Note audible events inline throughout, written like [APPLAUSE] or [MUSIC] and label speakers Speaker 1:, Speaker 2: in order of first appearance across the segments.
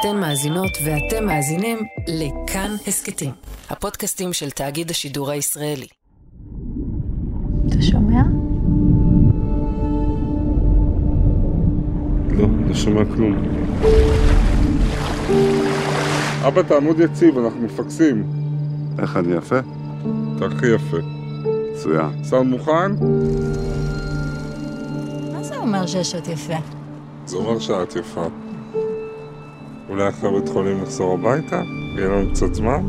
Speaker 1: אתן מאזינות ואתם מאזינים לכאן הסכתים, הפודקאסטים של תאגיד השידור הישראלי.
Speaker 2: אתה שומע?
Speaker 3: לא, לא שומע כלום. אבא, תעמוד יציב, אנחנו מפקסים.
Speaker 4: איך אני יפה?
Speaker 3: אתה הכי יפה.
Speaker 4: מצוין.
Speaker 3: סאונד מוכן?
Speaker 2: מה זה אומר שיש עוד יפה?
Speaker 3: זה אומר שאת יפה. אולי אחרי בית חולים נחזור הביתה? יהיה לנו קצת זמן?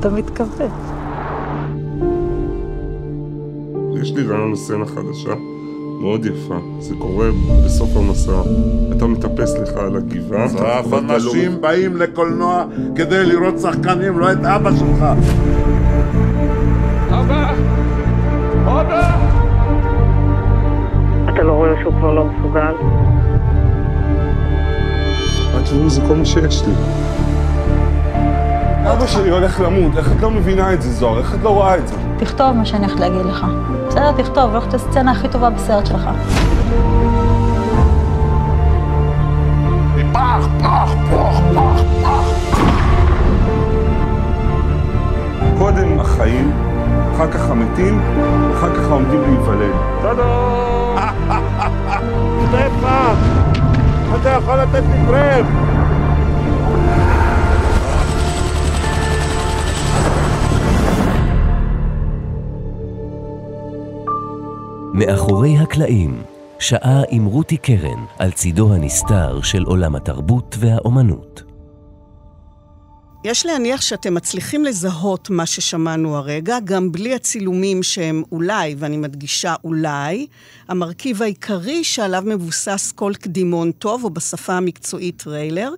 Speaker 2: אתה מתכוון.
Speaker 3: יש לי רעיון לסצנה חדשה, מאוד יפה. זה קורה בסוף המסע. אתה מטפס לך על הגבעה.
Speaker 4: בסוף
Speaker 3: ואתה לא-
Speaker 4: אנשים באים לקולנוע כדי לראות שחקנים, לא את אבא שלך.
Speaker 5: אתה לא רואה שהוא כבר לא מסוגל?
Speaker 3: התיאור זה כל מה שיש לי. אבא שלי הולך למות, איך את לא מבינה את זה, זוהר? איך את לא רואה את זה?
Speaker 2: תכתוב מה שאני הולכת להגיד לך. בסדר, תכתוב, לא את הסצנה הכי טובה בסרט שלך.
Speaker 4: פח, פח, פח, פח, פח.
Speaker 3: קודם החיים, אחר כך המתים, אחר כך העומדים להיוולד. [LAUGHS]
Speaker 4: סטפה! אתה יכול לתת לי קרב!
Speaker 6: מאחורי הקלעים, שעה עם רותי קרן על צידו הנסתר של עולם התרבות והאומנות.
Speaker 7: יש להניח שאתם מצליחים לזהות מה ששמענו הרגע, גם בלי הצילומים שהם אולי, ואני מדגישה אולי, המרכיב העיקרי שעליו מבוסס כל קדימון טוב, או בשפה המקצועית טריילר.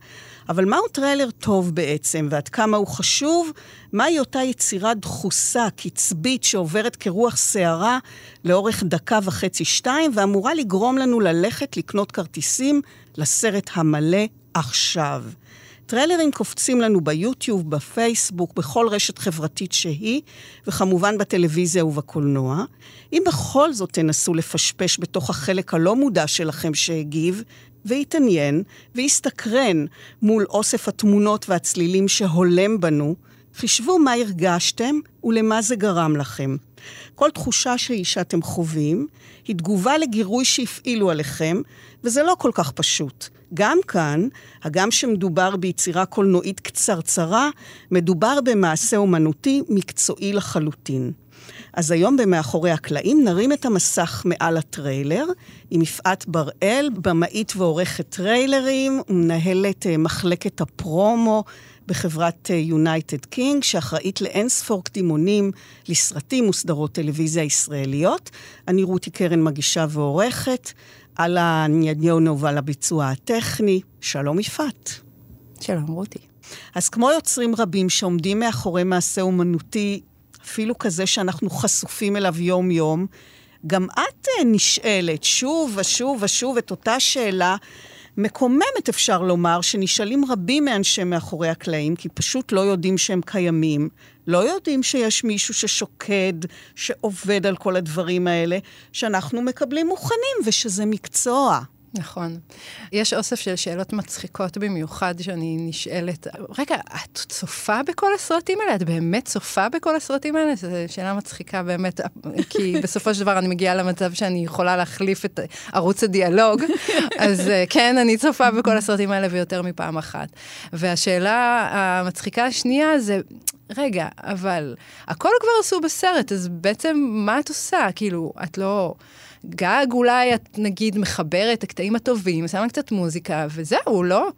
Speaker 7: אבל מהו טריילר טוב בעצם, ועד כמה הוא חשוב? מהי אותה יצירה דחוסה, קצבית, שעוברת כרוח סערה לאורך דקה וחצי-שתיים, ואמורה לגרום לנו ללכת לקנות כרטיסים לסרט המלא עכשיו. טריילרים קופצים לנו ביוטיוב, בפייסבוק, בכל רשת חברתית שהיא, וכמובן בטלוויזיה ובקולנוע. אם בכל זאת תנסו לפשפש בתוך החלק הלא מודע שלכם שהגיב, ויתעניין, ויסתקרן מול אוסף התמונות והצלילים שהולם בנו, חישבו מה הרגשתם ולמה זה גרם לכם. כל תחושה שהיא שאתם חווים, היא תגובה לגירוי שהפעילו עליכם, וזה לא כל כך פשוט. גם כאן, הגם שמדובר ביצירה קולנועית קצרצרה, מדובר במעשה אומנותי מקצועי לחלוטין. אז היום במאחורי הקלעים נרים את המסך מעל הטריילר עם יפעת בראל, במאית ועורכת טריילרים ומנהלת אה, מחלקת הפרומו בחברת United King, שאחראית לאין ספור קדימונים לסרטים וסדרות טלוויזיה ישראליות. אני רותי קרן מגישה ועורכת, על הנידיונו ועל הביצוע הטכני. שלום יפעת.
Speaker 2: שלום, רותי.
Speaker 7: אז כמו יוצרים רבים שעומדים מאחורי מעשה אומנותי, אפילו כזה שאנחנו חשופים אליו יום-יום, גם את אה, נשאלת שוב ושוב ושוב את אותה שאלה מקוממת, אפשר לומר, שנשאלים רבים מאנשי מאחורי הקלעים, כי פשוט לא יודעים שהם קיימים, לא יודעים שיש מישהו ששוקד, שעובד על כל הדברים האלה, שאנחנו מקבלים מוכנים, ושזה מקצוע.
Speaker 8: נכון. יש אוסף של שאלות מצחיקות במיוחד שאני נשאלת, רגע, את צופה בכל הסרטים האלה? את באמת צופה בכל הסרטים האלה? זו שאלה מצחיקה באמת, כי [LAUGHS] בסופו של דבר אני מגיעה למצב שאני יכולה להחליף את ערוץ הדיאלוג, אז אה, כן, אני צופה בכל הסרטים האלה ויותר מפעם אחת. והשאלה המצחיקה השנייה זה, רגע, אבל הכל כבר עשו בסרט, אז בעצם מה את עושה? כאילו, את לא... גג אולי את נגיד מחברת את הקטעים הטובים, שמה קצת מוזיקה, וזהו, לא?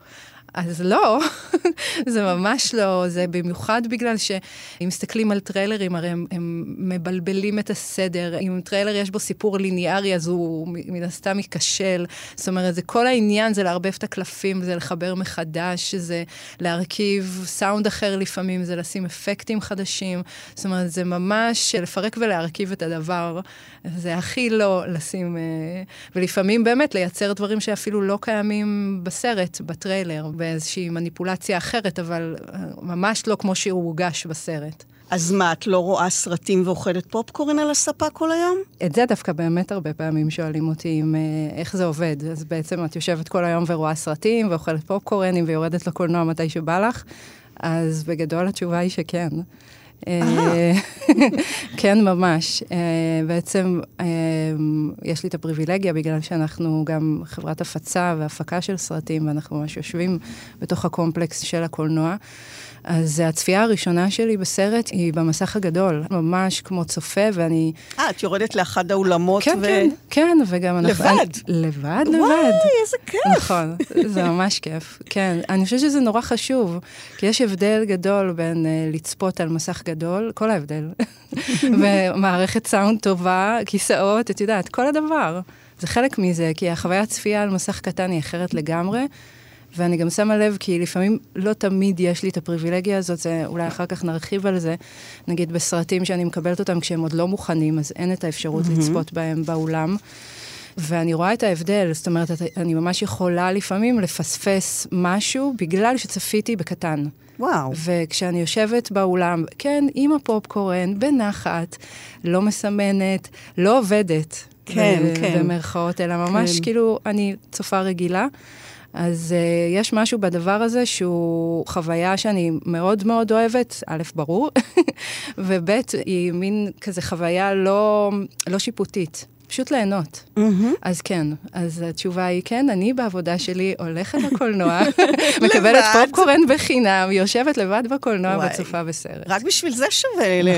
Speaker 8: אז לא, [LAUGHS] זה ממש לא, זה במיוחד בגלל שאם מסתכלים על טריילרים, הרי הם, הם מבלבלים את הסדר. אם טריילר יש בו סיפור ליניארי, אז הוא מן הסתם ייכשל. זאת אומרת, זה כל העניין, זה לערבב את הקלפים, זה לחבר מחדש, זה להרכיב סאונד אחר לפעמים, זה לשים אפקטים חדשים. זאת אומרת, זה ממש לפרק ולהרכיב את הדבר. זה הכי לא לשים, אה, ולפעמים באמת לייצר דברים שאפילו לא קיימים בסרט, בטריילר. באיזושהי מניפולציה אחרת, אבל אה, ממש לא כמו שהוא הוגש בסרט.
Speaker 7: אז מה, את לא רואה סרטים ואוכלת פופקורן על הספה כל היום?
Speaker 8: את זה דווקא באמת הרבה פעמים שואלים אותי אם, אה, איך זה עובד. אז בעצם את יושבת כל היום ורואה סרטים ואוכלת פופקורנים ויורדת לקולנוע מתי שבא לך, אז בגדול התשובה היא שכן. אה, [LAUGHS] כן, ממש. אה, בעצם אה, יש לי את הפריבילגיה, בגלל שאנחנו גם חברת הפצה והפקה של סרטים, ואנחנו ממש יושבים בתוך הקומפלקס של הקולנוע. אז הצפייה הראשונה שלי בסרט היא במסך הגדול, ממש כמו צופה, ואני...
Speaker 7: אה, את יורדת לאחד האולמות
Speaker 8: כן,
Speaker 7: ו...
Speaker 8: כן, כן, וגם אנחנו...
Speaker 7: לבד?
Speaker 8: אני, לבד, לבד.
Speaker 7: וואי, איזה כיף.
Speaker 8: נכון, זה ממש כיף. כן, אני חושבת שזה נורא חשוב, כי יש הבדל גדול בין uh, לצפות על מסך גדול, כל ההבדל, [LAUGHS] ומערכת סאונד טובה, כיסאות, את יודעת, כל הדבר. זה חלק מזה, כי החוויית צפייה על מסך קטן היא אחרת לגמרי. ואני גם שמה לב, כי לפעמים לא תמיד יש לי את הפריבילגיה הזאת, זה, אולי אחר כך נרחיב על זה. נגיד בסרטים שאני מקבלת אותם כשהם עוד לא מוכנים, אז אין את האפשרות mm-hmm. לצפות בהם באולם. ואני רואה את ההבדל, זאת אומרת, אני ממש יכולה לפעמים לפספס משהו בגלל שצפיתי בקטן.
Speaker 7: וואו.
Speaker 8: וכשאני יושבת באולם, כן, עם הפופקורן, בנחת, לא מסמנת, לא עובדת.
Speaker 7: כן,
Speaker 8: ב-
Speaker 7: כן.
Speaker 8: במרכאות, אלא ממש
Speaker 7: כן.
Speaker 8: כאילו, אני צופה רגילה. אז uh, יש משהו בדבר הזה שהוא חוויה שאני מאוד מאוד אוהבת, א', ברור, [LAUGHS] וב', היא מין כזה חוויה לא, לא שיפוטית. פשוט ליהנות. Mm-hmm. אז כן, אז התשובה היא כן, אני בעבודה שלי הולכת לקולנוע, [LAUGHS] [LAUGHS] מקבלת. פופקורן בחינם, יושבת לבד בקולנוע
Speaker 7: וואי.
Speaker 8: וצופה בסרט.
Speaker 7: רק בשביל זה שווה. ל...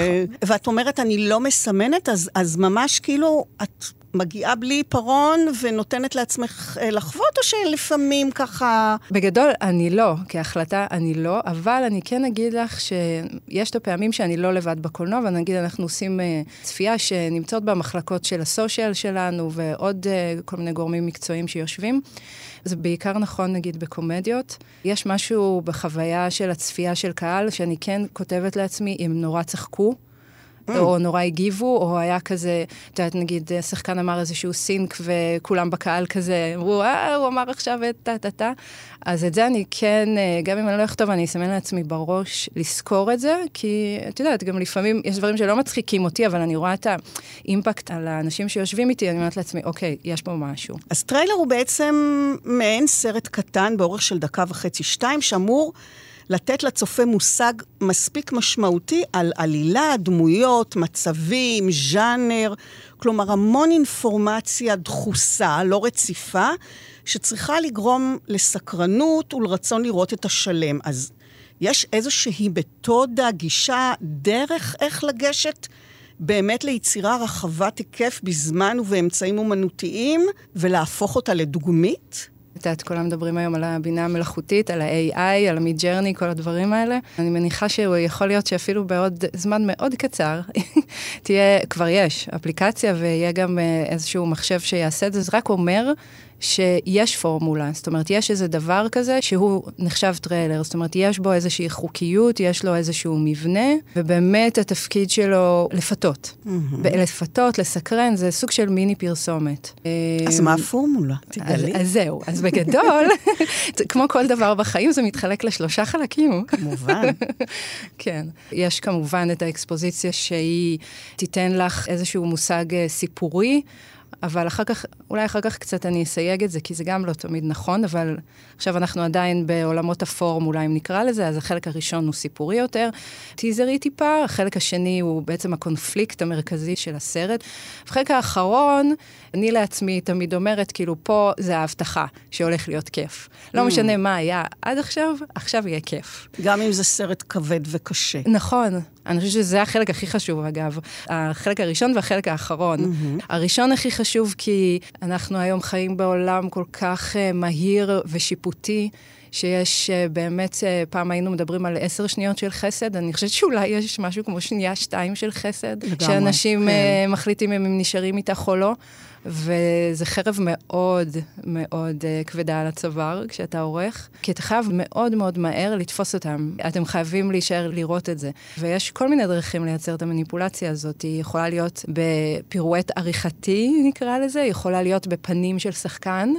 Speaker 7: ואת אומרת, אני לא מסמנת, אז, אז ממש כאילו, את מגיעה בלי עיפרון ונותנת לעצמך אה, לחוות, או שלפעמים ככה...
Speaker 8: בגדול, אני לא, כהחלטה אני לא, אבל אני כן אגיד לך שיש את הפעמים שאני לא לבד בקולנוע, ונגיד אנחנו עושים uh, צפייה שנמצאות במחלקות של הסושיאל שלנו, ועוד uh, כל מיני גורמים מקצועיים שיושבים. זה בעיקר נכון, נגיד, בקומדיות. יש משהו בחוויה של הצפייה של קהל, שאני כן כותבת לעצמי, אם נורא צחקו. או נורא הגיבו, או היה כזה, את יודעת, נגיד, השחקן אמר איזשהו סינק, וכולם בקהל כזה אמרו, אה, הוא אמר עכשיו את טה-טה-טה. אז את זה אני כן, אה, גם אם אני לא אכתוב, אני אסמן לעצמי בראש לזכור את זה, כי את יודעת, גם לפעמים יש דברים שלא מצחיקים אותי, אבל אני רואה את האימפקט על האנשים שיושבים איתי, אני אומרת לעצמי, אוקיי, יש פה משהו.
Speaker 7: אז טריילר הוא בעצם מעין סרט קטן באורך של דקה וחצי-שתיים, שאמור לתת לצופה מושג מספיק משמעותי על עלילה, דמויות, מצבים, ז'אנר, כלומר המון אינפורמציה דחוסה, לא רציפה, שצריכה לגרום לסקרנות ולרצון לראות את השלם. אז יש איזושהי מתודה, גישה, דרך איך לגשת באמת ליצירה רחבת היקף בזמן ובאמצעים אומנותיים, ולהפוך אותה לדוגמית?
Speaker 8: את יודעת, כולם מדברים היום על הבינה המלאכותית, על ה-AI, על ה- Midjourney, כל הדברים האלה. אני מניחה שהוא יכול להיות שאפילו בעוד זמן מאוד קצר, [LAUGHS] תהיה, כבר יש אפליקציה ויהיה גם אה, איזשהו מחשב שיעשה את זה, זה רק אומר שיש פורמולה, זאת אומרת, יש איזה דבר כזה שהוא נחשב טריילר, זאת אומרת, יש בו איזושהי חוקיות, יש לו איזשהו מבנה, ובאמת התפקיד שלו לפתות. Mm-hmm. לפתות, לסקרן, זה סוג של מיני פרסומת.
Speaker 7: אז מה הפורמולה? תגלי.
Speaker 8: אז, אז זהו, אז בגדול, [LAUGHS] כמו כל דבר בחיים, זה מתחלק לשלושה חלקים.
Speaker 7: כמובן. [LAUGHS]
Speaker 8: כן. יש כמובן את האקספוזיציה שהיא תיתן לך איזשהו מושג אה, סיפורי. אבל אחר כך, אולי אחר כך קצת אני אסייג את זה, כי זה גם לא תמיד נכון, אבל עכשיו אנחנו עדיין בעולמות הפורמולה, אם נקרא לזה, אז החלק הראשון הוא סיפורי יותר, טיזרי טיפה, החלק השני הוא בעצם הקונפליקט המרכזי של הסרט. החלק האחרון, אני לעצמי תמיד אומרת, כאילו, פה זה ההבטחה שהולך להיות כיף. לא משנה מה היה עד עכשיו, עכשיו יהיה כיף.
Speaker 7: גם אם זה סרט כבד וקשה.
Speaker 8: נכון. אני חושבת שזה החלק הכי חשוב, אגב. החלק הראשון והחלק האחרון. Mm-hmm. הראשון הכי חשוב כי אנחנו היום חיים בעולם כל כך uh, מהיר ושיפוטי. שיש uh, באמת, uh, פעם היינו מדברים על עשר שניות של חסד, אני חושבת שאולי יש משהו כמו שנייה שתיים של חסד,
Speaker 7: לגמרי,
Speaker 8: שאנשים
Speaker 7: כן.
Speaker 8: uh, מחליטים אם הם נשארים איתך או לא, וזה חרב מאוד מאוד uh, כבדה על הצוואר כשאתה עורך, כי אתה חייב מאוד מאוד מהר לתפוס אותם. אתם חייבים להישאר לראות את זה. ויש כל מיני דרכים לייצר את המניפולציה הזאת. היא יכולה להיות בפירואט עריכתי, נקרא לזה, היא יכולה להיות בפנים של שחקן.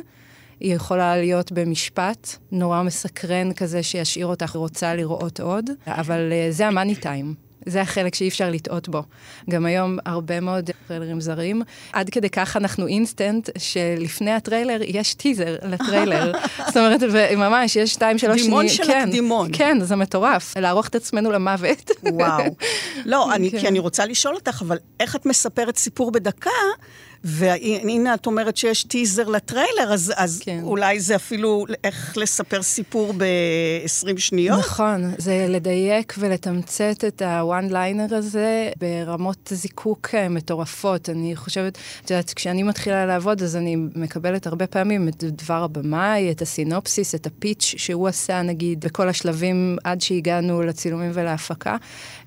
Speaker 8: היא יכולה להיות במשפט נורא מסקרן כזה שישאיר אותך רוצה לראות עוד, אבל אה, זה ה money time. זה החלק שאי אפשר לטעות בו. גם היום הרבה מאוד טריילרים זרים. עד כדי כך אנחנו אינסטנט, שלפני הטריילר יש טיזר לטריילר. [LAUGHS] זאת אומרת, וממש, יש שתיים, שלוש שניות.
Speaker 7: קדימון של
Speaker 8: כן,
Speaker 7: הקדימון.
Speaker 8: כן, זה מטורף. לערוך את עצמנו למוות.
Speaker 7: וואו. [LAUGHS] לא, אני,
Speaker 8: כן.
Speaker 7: כי אני רוצה לשאול אותך, אבל איך את מספרת סיפור בדקה, והנה את אומרת שיש טיזר לטריילר, אז, אז
Speaker 8: כן.
Speaker 7: אולי זה אפילו איך לספר סיפור ב-20 שניות?
Speaker 8: נכון, זה לדייק ולתמצת את הוואן ליינר הזה ברמות זיקוק אה, מטורפות. אני חושבת, את יודעת, כשאני מתחילה לעבוד, אז אני מקבלת הרבה פעמים את דבר הבמאי, את הסינופסיס, את הפיץ' שהוא עשה, נגיד, בכל השלבים עד שהגענו לצילומים ולהפקה.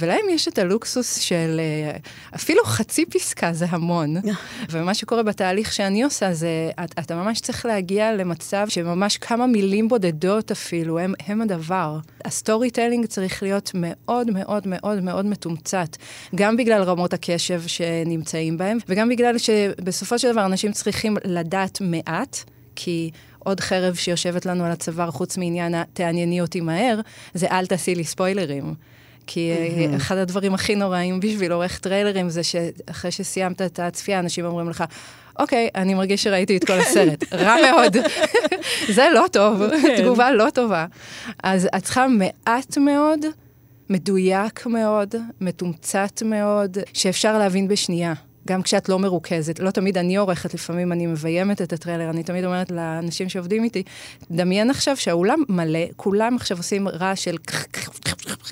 Speaker 8: ולהם יש את הלוקסוס של אה, אפילו חצי פסקה זה המון. [LAUGHS] ומה שקורה בתהליך שאני עושה זה, את, אתה ממש צריך להגיע למצב שממש כמה מילים בודדות אפילו, הם, הם הדבר. ה storytelling צריך להיות מאוד מאוד מאוד מאוד מתומצת, גם בגלל רמות הקשב שנמצאים בהם, וגם בגלל שבסופו של דבר אנשים צריכים לדעת מעט, כי... עוד חרב שיושבת לנו על הצוואר, חוץ מעניין תענייני אותי מהר, זה אל תעשי לי ספוילרים. כי mm-hmm. אחד הדברים הכי נוראים בשביל עורך טריילרים זה שאחרי שסיימת את הצפייה, אנשים אומרים לך, אוקיי, אני מרגיש שראיתי את כל [LAUGHS] הסרט. רע מאוד. [LAUGHS] זה לא טוב, תגובה לא טובה. אז את צריכה מעט מאוד, מדויק מאוד, מתומצת מאוד, שאפשר להבין בשנייה. גם כשאת לא מרוכזת. לא תמיד אני עורכת, לפעמים אני מביימת את הטריילר, אני תמיד אומרת לאנשים שעובדים איתי, דמיין עכשיו שהאולם מלא, כולם עכשיו עושים רעש של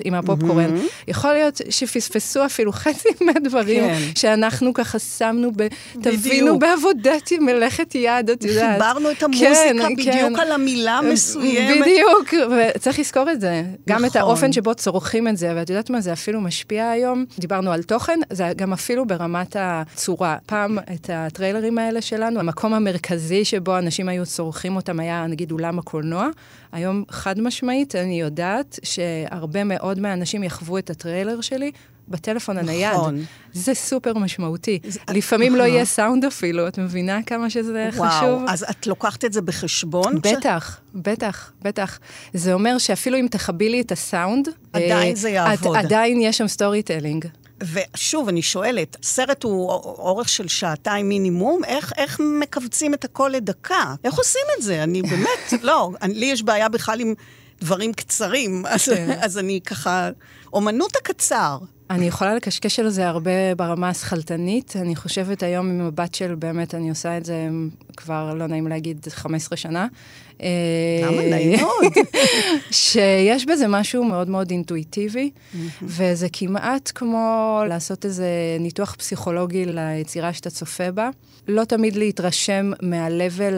Speaker 8: עם הפופקורן. יכול להיות שפספסו אפילו חצי מהדברים
Speaker 7: כן.
Speaker 8: שאנחנו ככה שמנו, ב... תבינו בעבודת מלאכת יד, את יודעת.
Speaker 7: חיברנו את המוזיקה בדיוק על המילה המסוימת.
Speaker 8: בדיוק, וצריך לזכור את זה. גם את
Speaker 7: נכון.
Speaker 8: האופן שבו צורכים את זה, ואת יודעת מה, זה אפילו משפיע היום. דיברנו על תוכן, זה גם אפילו ברמת הצורה. פעם, את הטריילרים האלה שלנו, המקום המרכזי שבו אנשים היו צורכים אותם היה, נגיד, אולם הקולנוע. היום, חד משמעית, אני יודעת שהרבה מאוד מהאנשים יחוו את הטריילר שלי. בטלפון הנייד.
Speaker 7: נכון.
Speaker 8: זה סופר משמעותי. לפעמים לא יהיה סאונד אפילו, את מבינה כמה שזה חשוב?
Speaker 7: וואו, אז את לוקחת את זה בחשבון?
Speaker 8: בטח, בטח, בטח. זה אומר שאפילו אם תכבי לי את הסאונד,
Speaker 7: עדיין
Speaker 8: אה,
Speaker 7: זה יעבוד.
Speaker 8: עד- עדיין יש שם storytelling.
Speaker 7: ושוב, אני שואלת, סרט הוא אורך של שעתיים מינימום, איך, איך מכווצים את הכל לדקה? איך עושים את זה? אני באמת, [LAUGHS] לא, אני, לי יש בעיה בכלל עם דברים קצרים, אז,
Speaker 8: כן.
Speaker 7: אז אני ככה, אומנות הקצר.
Speaker 8: אני יכולה לקשקש על זה הרבה ברמה השכלתנית. אני חושבת היום עם מבט של באמת, אני עושה את זה כבר, לא נעים להגיד, 15 שנה. אה,
Speaker 7: למה? נעים מאוד. [LAUGHS]
Speaker 8: שיש בזה משהו מאוד מאוד אינטואיטיבי, וזה כמעט כמו לעשות איזה ניתוח פסיכולוגי ליצירה שאתה צופה בה. לא תמיד להתרשם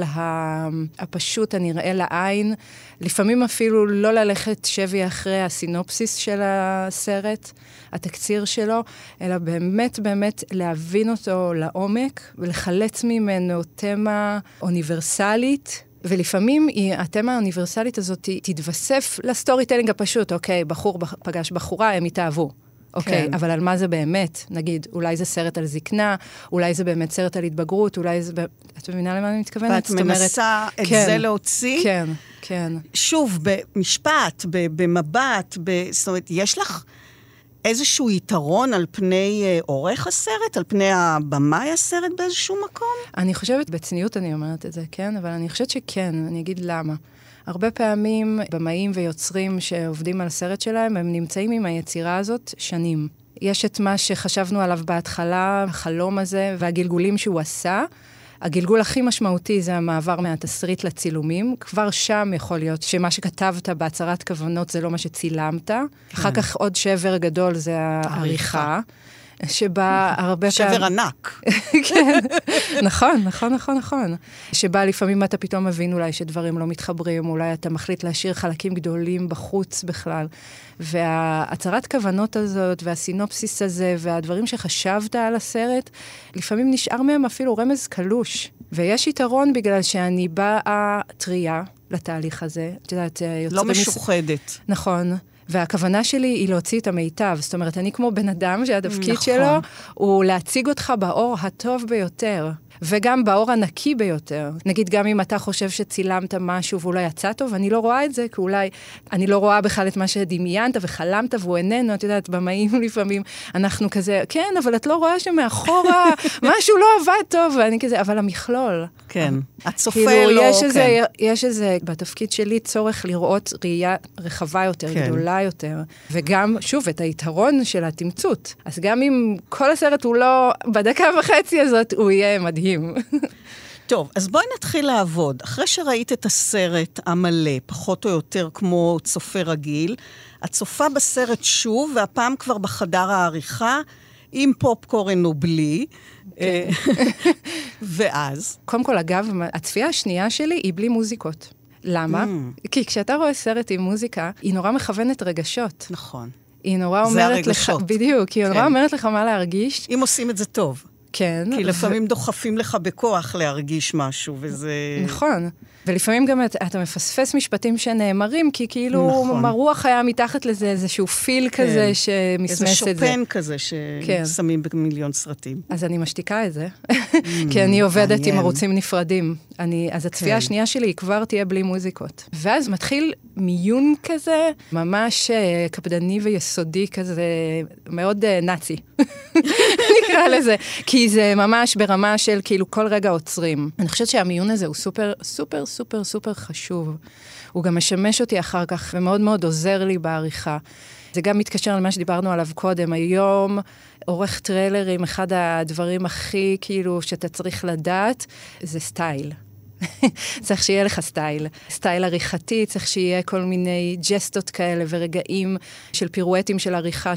Speaker 8: ה- הפשוט, הנראה לעין, לפעמים אפילו לא ללכת שבי אחרי הסינופסיס של הסרט, התקציר שלו, אלא באמת באמת להבין אותו לעומק ולחלץ ממנו תמה אוניברסלית. ולפעמים היא, התמה האוניברסלית הזאת תתווסף ל storytelling הפשוט, אוקיי, בחור בח- פגש בחורה, הם התאהבו. אוקיי,
Speaker 7: כן.
Speaker 8: אבל על מה זה באמת? נגיד, אולי זה סרט על זקנה, אולי זה באמת סרט על התבגרות, אולי זה... את מבינה למה אני מתכוונת?
Speaker 7: ואת
Speaker 8: זאת אומרת,
Speaker 7: מנסה את
Speaker 8: כן,
Speaker 7: זה להוציא?
Speaker 8: כן, כן.
Speaker 7: שוב, במשפט, במבט, ב- זאת אומרת, יש לך איזשהו יתרון על פני אה, עורך הסרט, על פני הבמאי הסרט באיזשהו מקום?
Speaker 8: אני חושבת, בצניעות אני אומרת את זה, כן? אבל אני חושבת שכן, אני אגיד למה. הרבה פעמים במאים ויוצרים שעובדים על סרט שלהם, הם נמצאים עם היצירה הזאת שנים. יש את מה שחשבנו עליו בהתחלה, החלום הזה והגלגולים שהוא עשה. הגלגול הכי משמעותי זה המעבר מהתסריט לצילומים. כבר שם יכול להיות שמה שכתבת בהצהרת כוונות זה לא מה שצילמת. אחר כך עוד שבר גדול זה העריכה. שבה הרבה פעמים...
Speaker 7: שבר ענק. [LAUGHS]
Speaker 8: כן, נכון, נכון, נכון, נכון. שבה לפעמים אתה פתאום מבין אולי שדברים לא מתחברים, אולי אתה מחליט להשאיר חלקים גדולים בחוץ בכלל. וההצהרת כוונות הזאת, והסינופסיס הזה, והדברים שחשבת על הסרט, לפעמים נשאר מהם אפילו רמז קלוש. ויש יתרון בגלל שאני באה טריה לתהליך הזה. את יודעת, יוצרים...
Speaker 7: לא משוחדת.
Speaker 8: נכון. והכוונה שלי היא להוציא את המיטב. זאת אומרת, אני כמו בן אדם שהתפקיד
Speaker 7: נכון.
Speaker 8: שלו הוא להציג אותך באור הטוב ביותר. וגם באור הנקי ביותר. נגיד, גם אם אתה חושב שצילמת משהו והוא לא יצא טוב, אני לא רואה את זה, כי אולי אני לא רואה בכלל את מה שדמיינת וחלמת והוא איננו, את יודעת, במאים [LAUGHS] לפעמים, אנחנו כזה, כן, אבל את לא רואה שמאחורה [LAUGHS] משהו לא עבד טוב, ואני כזה, אבל המכלול.
Speaker 7: כן. [LAUGHS] הצופה
Speaker 8: כאילו,
Speaker 7: לא...
Speaker 8: יש איזה,
Speaker 7: כן.
Speaker 8: יש איזה, בתפקיד שלי, צורך לראות ראייה רחבה יותר,
Speaker 7: כן.
Speaker 8: גדולה יותר, וגם, שוב, את היתרון של התמצות. אז גם אם כל הסרט הוא לא, בדקה וחצי הזאת, הוא יהיה מדהים.
Speaker 7: טוב, אז בואי נתחיל לעבוד. אחרי שראית את הסרט המלא, פחות או יותר כמו צופה רגיל, את צופה בסרט שוב, והפעם כבר בחדר העריכה, עם פופקורן או בלי. אה, ואז?
Speaker 8: קודם כל, אגב, הצפייה השנייה שלי היא בלי מוזיקות. למה?
Speaker 7: Mm.
Speaker 8: כי כשאתה רואה סרט עם מוזיקה, היא נורא מכוונת רגשות.
Speaker 7: נכון.
Speaker 8: היא נורא
Speaker 7: זה
Speaker 8: אומרת לך,
Speaker 7: הרגשות.
Speaker 8: בדיוק, היא נורא
Speaker 7: כן.
Speaker 8: אומרת לך מה להרגיש.
Speaker 7: אם עושים את זה טוב.
Speaker 8: כן.
Speaker 7: כי לפעמים דוחפים לך בכוח להרגיש משהו, וזה...
Speaker 8: נכון. ולפעמים גם אתה, אתה מפספס משפטים שנאמרים, כי כאילו
Speaker 7: נכון.
Speaker 8: הרוח היה מתחת לזה איזשהו פיל
Speaker 7: כן.
Speaker 8: כזה
Speaker 7: איזה
Speaker 8: שמסמס את זה.
Speaker 7: שופן כזה
Speaker 8: כן.
Speaker 7: ששמים במיליון סרטים.
Speaker 8: אז אני משתיקה את זה, כי אני עובדת עם. ערוצים נפרדים. אני, אז הצפייה
Speaker 7: כן.
Speaker 8: השנייה שלי היא כבר תהיה בלי מוזיקות. ואז מתחיל מיון כזה, ממש אה, קפדני ויסודי כזה, מאוד אה, נאצי, [LAUGHS] נקרא לזה. כי זה ממש ברמה של כאילו כל רגע עוצרים. אני חושבת שהמיון הזה הוא סופר, סופר, סופר, סופר חשוב. הוא גם משמש אותי אחר כך ומאוד מאוד עוזר לי בעריכה. זה גם מתקשר למה שדיברנו עליו קודם. היום עורך טריילרים, אחד הדברים הכי כאילו שאתה צריך לדעת, זה סטייל. [LAUGHS] צריך שיהיה לך סטייל. סטייל עריכתי, צריך שיהיה כל מיני ג'סטות כאלה ורגעים של פירואטים של עריכה,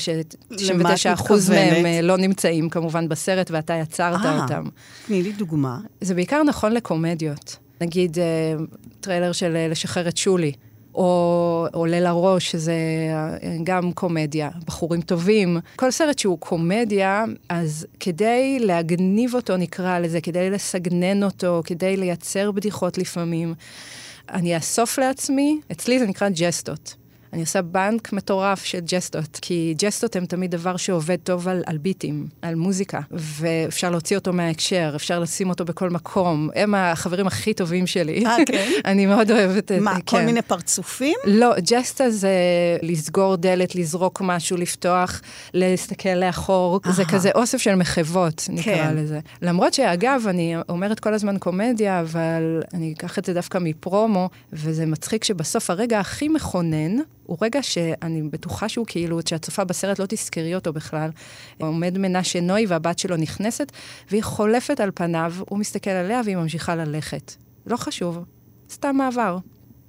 Speaker 7: למה את
Speaker 8: ש-99% מהם? אה, לא נמצאים כמובן בסרט ואתה יצרת
Speaker 7: אה.
Speaker 8: אותם.
Speaker 7: תני לי דוגמה.
Speaker 8: זה בעיקר נכון לקומדיות. נגיד אה, טריילר של אה, לשחרר את שולי, או עולה לראש, שזה אה, גם קומדיה, בחורים טובים. כל סרט שהוא קומדיה, אז כדי להגניב אותו, נקרא לזה, כדי לסגנן אותו, כדי לייצר בדיחות לפעמים, אני אאסוף לעצמי, אצלי זה נקרא ג'סטות. אני עושה בנק מטורף של ג'סטות, כי ג'סטות הם תמיד דבר שעובד טוב על, על ביטים, על מוזיקה, ואפשר להוציא אותו מההקשר, אפשר לשים אותו בכל מקום. הם החברים הכי טובים שלי.
Speaker 7: אה, כן? [LAUGHS]
Speaker 8: אני מאוד אוהבת את
Speaker 7: מה,
Speaker 8: זה,
Speaker 7: כל
Speaker 8: כן.
Speaker 7: מיני פרצופים?
Speaker 8: לא, ג'סטה זה לסגור דלת, לזרוק משהו, לפתוח, להסתכל לאחור, זה
Speaker 7: אהה.
Speaker 8: כזה אוסף של מחוות, נקרא
Speaker 7: כן.
Speaker 8: לזה. למרות שאגב, אני אומרת כל הזמן קומדיה, אבל אני אקח את זה דווקא מפרומו, וזה מצחיק שבסוף הרגע הכי מכונן, הוא רגע שאני בטוחה שהוא כאילו, שהצופה בסרט לא תזכרי אותו בכלל. עומד מנשה נוי והבת שלו נכנסת, והיא חולפת על פניו, הוא מסתכל עליה והיא ממשיכה ללכת. לא חשוב, סתם מעבר.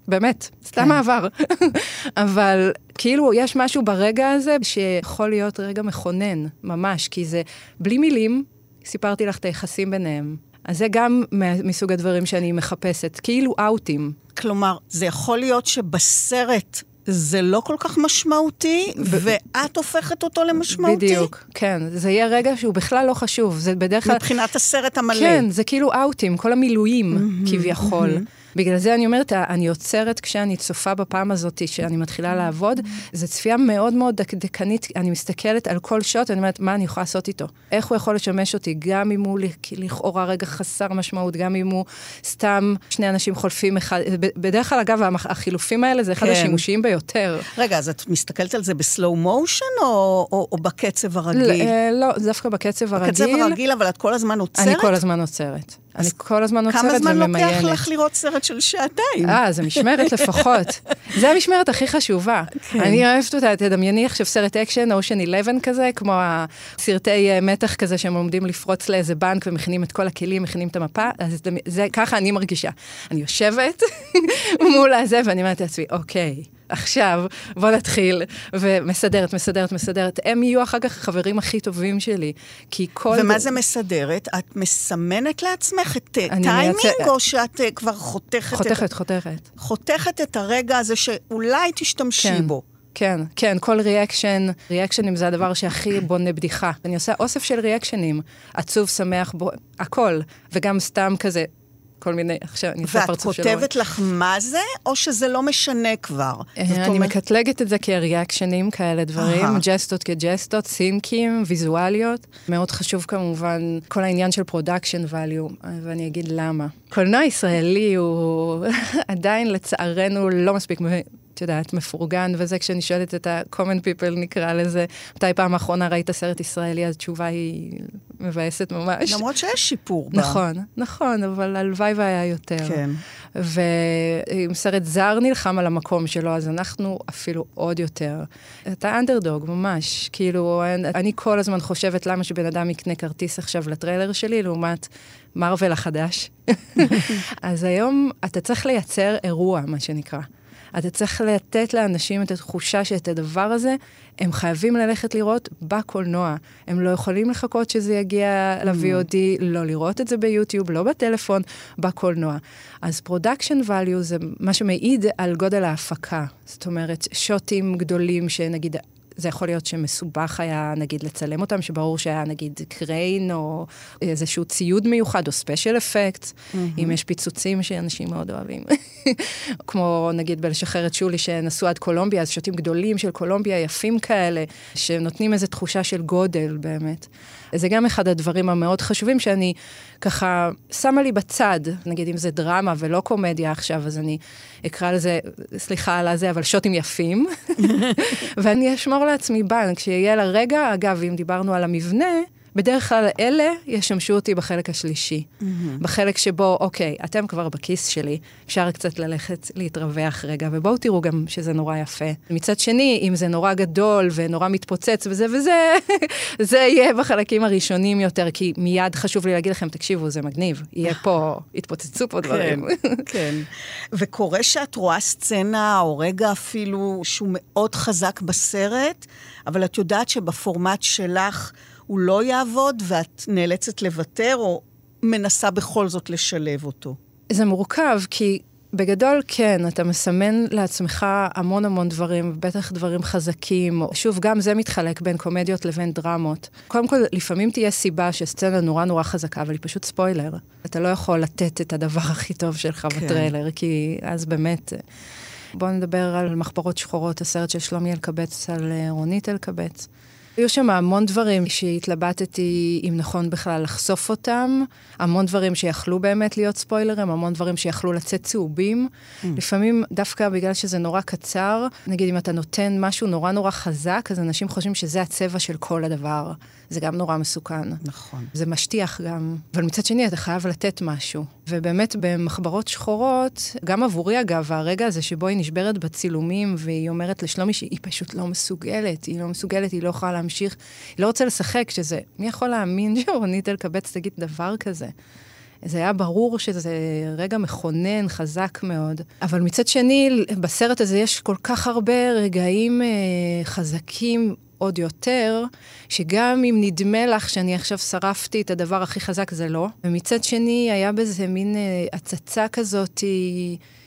Speaker 8: באמת, סתם
Speaker 7: כן.
Speaker 8: מעבר. [LAUGHS] אבל כאילו, יש משהו ברגע הזה שיכול להיות רגע מכונן, ממש, כי זה בלי מילים, סיפרתי לך את היחסים ביניהם. אז זה גם מסוג הדברים שאני מחפשת, כאילו אאוטים.
Speaker 7: כלומר, זה יכול להיות שבסרט זה לא כל כך משמעותי, ואת הופכת אותו למשמעותי?
Speaker 8: בדיוק, כן. זה יהיה רגע שהוא בכלל לא חשוב. זה בדרך כלל...
Speaker 7: מבחינת הסרט המלא.
Speaker 8: כן, זה כאילו אאוטים, כל המילואים כביכול. בגלל זה אני אומרת, אני עוצרת כשאני צופה בפעם הזאת, שאני מתחילה לעבוד, זו צפייה מאוד מאוד דקדקנית, אני מסתכלת על כל שוט, ואני אומרת, מה אני יכולה לעשות איתו? איך הוא יכול לשמש אותי, גם אם הוא לכ- לכאורה רגע חסר משמעות, גם אם הוא סתם שני אנשים חולפים אחד, בדרך כלל, אגב, החילופים האלה זה אחד
Speaker 7: כן.
Speaker 8: השימושיים ביותר.
Speaker 7: רגע, אז את מסתכלת על זה בסלואו מושן, או, או, או בקצב הרגיל?
Speaker 8: אה, לא, דווקא בקצב הרגיל.
Speaker 7: בקצב הרגיל, אבל את כל הזמן עוצרת?
Speaker 8: אני כל הזמן עוצרת. אני כל הזמן עוצרת
Speaker 7: כמה זמן
Speaker 8: וממיינת.
Speaker 7: לוקח לך לראות סרט של שעתיים?
Speaker 8: אה, זה משמרת [LAUGHS] לפחות. זה המשמרת הכי חשובה.
Speaker 7: כן.
Speaker 8: אני אוהבת אותה, תדמייני עכשיו סרט אקשן, אושן 11 כזה, כמו הסרטי אה, מתח כזה שהם עומדים לפרוץ לאיזה בנק ומכינים את כל הכלים, מכינים את המפה, אז זה- זה, ככה אני מרגישה. אני יושבת [LAUGHS] מול הזה ואני אומרת לעצמי, אוקיי. עכשיו, בוא נתחיל, ומסדרת, מסדרת, מסדרת. הם יהיו אחר כך החברים הכי טובים שלי, כי כל...
Speaker 7: ומה זה מסדרת? את מסמנת לעצמך את אה, טיימינג,
Speaker 8: מייצר-
Speaker 7: או שאת אה, כבר חותכת,
Speaker 8: חותכת,
Speaker 7: את,
Speaker 8: חותכת.
Speaker 7: חותכת את הרגע הזה שאולי תשתמשי
Speaker 8: כן.
Speaker 7: בו?
Speaker 8: כן, כן, כל reaction, reactionים זה הדבר שהכי בונה בדיחה. אני עושה אוסף של reactionים, עצוב, שמח, בו, הכל, וגם סתם כזה, כל מיני, עכשיו אני אעשה
Speaker 7: ואת
Speaker 8: פרצוף שלו.
Speaker 7: כותבת לך מה זה, או שזה לא משנה כבר?
Speaker 8: אה, אני מקטלגת את זה כ reactionים כאלה דברים. ג'סטות כג'סטות, סינקים, ויזואליות. מאוד חשוב כמובן כל העניין של production value, ואני אגיד למה. קולנוע ישראלי הוא [LAUGHS] עדיין לצערנו לא מספיק, את יודעת, מפורגן, וזה כשאני שואלת את ה-common people נקרא לזה, מתי פעם האחרונה ראית סרט ישראלי, אז התשובה היא מבאסת ממש.
Speaker 7: למרות שיש שיפור בה.
Speaker 8: נכון, נכון, אבל הלוואי והיה יותר.
Speaker 7: כן.
Speaker 8: ואם סרט זר נלחם על המקום שלו, אז אנחנו אפילו עוד יותר. אתה אנדרדוג, ממש. כאילו, אני כל הזמן חושבת למה שבן אדם יקנה כרטיס עכשיו לטריילר שלי, לעומת מארוול החדש. [LAUGHS] אז היום אתה צריך לייצר אירוע, מה שנקרא. אתה צריך לתת לאנשים את התחושה שאת הדבר הזה, הם חייבים ללכת לראות בקולנוע. הם לא יכולים לחכות שזה יגיע ל-VOD, לא לראות את זה ביוטיוב, לא בטלפון, בקולנוע. אז production value זה מה שמעיד על גודל ההפקה. זאת אומרת, שוטים גדולים שנגיד... זה יכול להיות שמסובך היה, נגיד, לצלם אותם, שברור שהיה, נגיד, קריין, או איזשהו ציוד מיוחד, או ספיישל אפקט, mm-hmm. אם יש פיצוצים שאנשים מאוד אוהבים. [LAUGHS] כמו, נגיד, בלשחרר את שולי, שנסעו עד קולומביה, אז שוטים גדולים של קולומביה, יפים כאלה, שנותנים איזו תחושה של גודל, באמת. זה גם אחד הדברים המאוד חשובים שאני ככה שמה לי בצד, נגיד אם זה דרמה ולא קומדיה עכשיו, אז אני אקרא לזה, סליחה על הזה, אבל שוטים יפים, [LAUGHS] ואני אשמור לעצמי בנק, שיהיה לרגע, אגב, אם דיברנו על המבנה, בדרך כלל אלה ישמשו אותי בחלק השלישי. Mm-hmm. בחלק שבו, אוקיי, אתם כבר בכיס שלי, אפשר קצת ללכת להתרווח רגע, ובואו תראו גם שזה נורא יפה. מצד שני, אם זה נורא גדול ונורא מתפוצץ וזה וזה, [LAUGHS] זה יהיה בחלקים הראשונים יותר, כי מיד חשוב לי להגיד לכם, תקשיבו, זה מגניב, יהיה פה, יתפוצצו פה דברים.
Speaker 7: כן, כן. [LAUGHS] וקורה שאת רואה סצנה או רגע אפילו שהוא מאוד חזק בסרט, אבל את יודעת שבפורמט שלך הוא לא יעבוד ואת נאלצת לוותר, או מנסה בכל זאת לשלב אותו?
Speaker 8: זה מורכב, כי בגדול, כן, אתה מסמן לעצמך המון המון דברים, בטח דברים חזקים. שוב, גם זה מתחלק בין קומדיות לבין דרמות. קודם כל, לפעמים תהיה סיבה שסצנה נורא נורא חזקה, אבל היא פשוט ספוילר. אתה לא יכול לתת את הדבר הכי טוב שלך כן. בטריילר, כי אז באמת... בואו נדבר על מחברות שחורות, הסרט של שלומי אלקבץ על רונית אלקבץ. היו שם המון דברים שהתלבטתי אם נכון בכלל לחשוף אותם, המון דברים שיכלו באמת להיות ספוילרים, המון דברים שיכלו לצאת צהובים. Mm. לפעמים, דווקא בגלל שזה נורא קצר, נגיד אם אתה נותן משהו נורא נורא חזק, אז אנשים חושבים שזה הצבע של כל הדבר. זה גם נורא מסוכן.
Speaker 7: נכון.
Speaker 8: זה משטיח גם. אבל מצד שני, אתה חייב לתת משהו. ובאמת, במחברות שחורות, גם עבורי אגב, הרגע הזה שבו היא נשברת בצילומים, והיא אומרת לשלומי שהיא פשוט לא מסוגלת, היא לא מסוגלת, היא לא יכולה להמשיך, היא לא רוצה לשחק, שזה, מי יכול להאמין [LAUGHS] שרונית אלקבץ תגיד דבר כזה? זה היה ברור שזה רגע מכונן, חזק מאוד. אבל מצד שני, בסרט הזה יש כל כך הרבה רגעים אה, חזקים עוד יותר, שגם אם נדמה לך שאני עכשיו שרפתי את הדבר הכי חזק, זה לא. ומצד שני, היה בזה מין אה, הצצה כזאת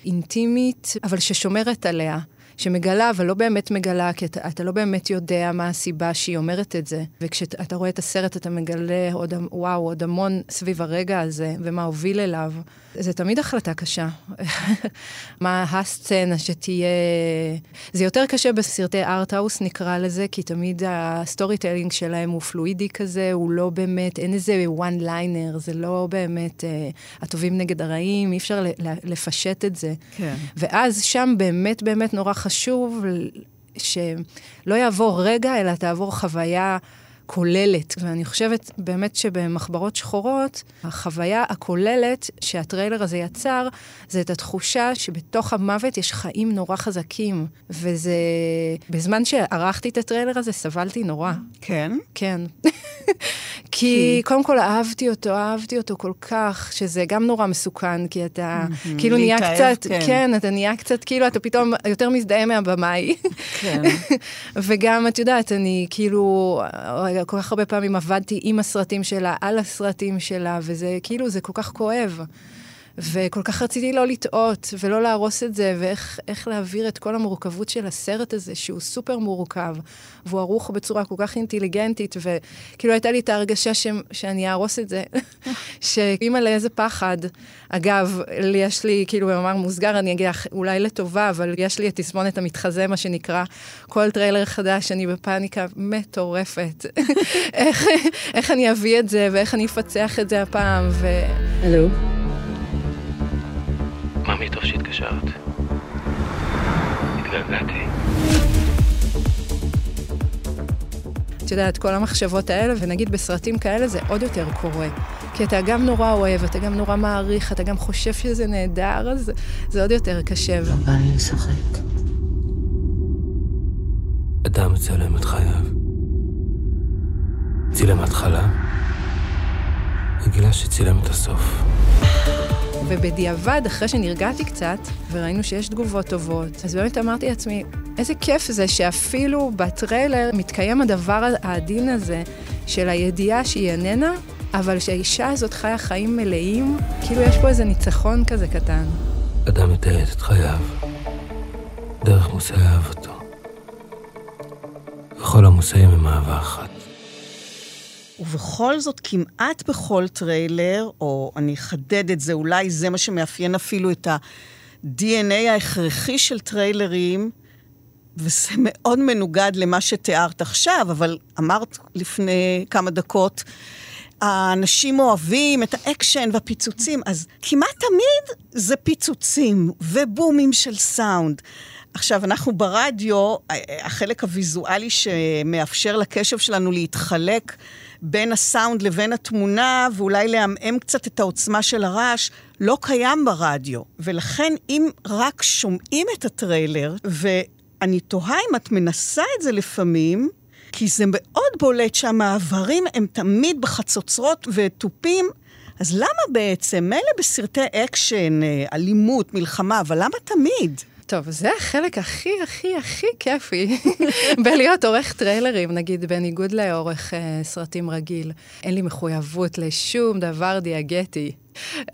Speaker 8: אינטימית, אבל ששומרת עליה. שמגלה, אבל לא באמת מגלה, כי אתה, אתה לא באמת יודע מה הסיבה שהיא אומרת את זה. וכשאתה רואה את הסרט, אתה מגלה עוד, וואו, עוד המון סביב הרגע הזה, ומה הוביל אליו. זה תמיד החלטה קשה. [LAUGHS] מה הסצנה שתהיה... זה יותר קשה בסרטי arthouse, נקרא לזה, כי תמיד ה storytelling שלהם הוא פלואידי כזה, הוא לא באמת, אין איזה one liner, זה לא באמת אה, הטובים נגד הרעים, אי אפשר לפשט את זה.
Speaker 7: כן.
Speaker 8: ואז שם באמת באמת נורא חשוב שלא יעבור רגע, אלא תעבור חוויה כוללת. ואני חושבת באמת שבמחברות שחורות, החוויה הכוללת שהטריילר הזה יצר, זה את התחושה שבתוך המוות יש חיים נורא חזקים. וזה... בזמן שערכתי את הטריילר הזה, סבלתי נורא.
Speaker 7: כן?
Speaker 8: כן. [LAUGHS] כי קודם כל אהבתי אותו, אהבתי אותו כל כך, שזה גם נורא מסוכן, כי אתה כאילו נהיה קצת, כן, אתה נהיה קצת, כאילו אתה פתאום יותר מזדהה מהבמאי.
Speaker 7: כן. [LAUGHS]
Speaker 8: וגם, את יודעת, אני כאילו, כל כך הרבה פעמים עבדתי עם הסרטים שלה, על הסרטים שלה, וזה כאילו, זה כל כך כואב. וכל כך רציתי לא לטעות ולא להרוס את זה, ואיך איך להעביר את כל המורכבות של הסרט הזה, שהוא סופר מורכב, והוא ערוך בצורה כל כך אינטליגנטית, וכאילו הייתה לי את ההרגשה ש, שאני אהרוס את זה, [LAUGHS] שאימאלה איזה פחד. אגב, לי יש לי, כאילו במאמר מוסגר, אני אגיד לך, אולי לטובה, אבל יש לי את תסמונת המתחזה, מה שנקרא, כל טריילר חדש, אני בפאניקה מטורפת. [LAUGHS] איך, איך אני אביא את זה, ואיך אני אפצח את זה הפעם, ו...
Speaker 2: הלו?
Speaker 6: ממי, טוב שהתקשרת. התגעגעתי.
Speaker 8: את יודעת, כל המחשבות האלה, ונגיד בסרטים כאלה זה עוד יותר קורה. כי אתה גם נורא אוהב, אתה גם נורא מעריך, אתה גם חושב שזה נהדר, אז זה עוד יותר קשה.
Speaker 2: בא לי לשחק.
Speaker 6: אדם מצלם את חייו. צילם התחלה, וגילה שצילם את הסוף.
Speaker 8: ובדיעבד, אחרי שנרגעתי קצת, וראינו שיש תגובות טובות, אז באמת אמרתי לעצמי, איזה כיף זה שאפילו בטריילר מתקיים הדבר העדין הזה של הידיעה שהיא איננה, אבל שהאישה הזאת חיה חיים מלאים, כאילו יש פה איזה ניצחון כזה קטן.
Speaker 6: אדם מתעד את חייו, דרך מושאי אהבתו. וכל המושאים הם אהבה אחת.
Speaker 7: ובכל זאת, כמעט בכל טריילר, או אני אחדד את זה, אולי זה מה שמאפיין אפילו את ה-DNA ההכרחי של טריילרים, וזה מאוד מנוגד למה שתיארת עכשיו, אבל אמרת לפני כמה דקות, האנשים אוהבים את האקשן והפיצוצים, אז כמעט תמיד זה פיצוצים ובומים של סאונד. עכשיו, אנחנו ברדיו, החלק הוויזואלי שמאפשר לקשב שלנו להתחלק בין הסאונד לבין התמונה, ואולי לעמעם קצת את העוצמה של הרעש, לא קיים ברדיו. ולכן, אם רק שומעים את הטריילר, ואני תוהה אם את מנסה את זה לפעמים, כי זה מאוד בולט שהמעברים הם תמיד בחצוצרות ותופים, אז למה בעצם? מילא בסרטי אקשן, אה, אלימות, מלחמה, אבל למה תמיד?
Speaker 8: טוב, זה החלק הכי הכי הכי כיפי [LAUGHS] בלהיות עורך טריילרים, נגיד, בניגוד לעורך אה, סרטים רגיל. אין לי מחויבות לשום דבר דיאגטי.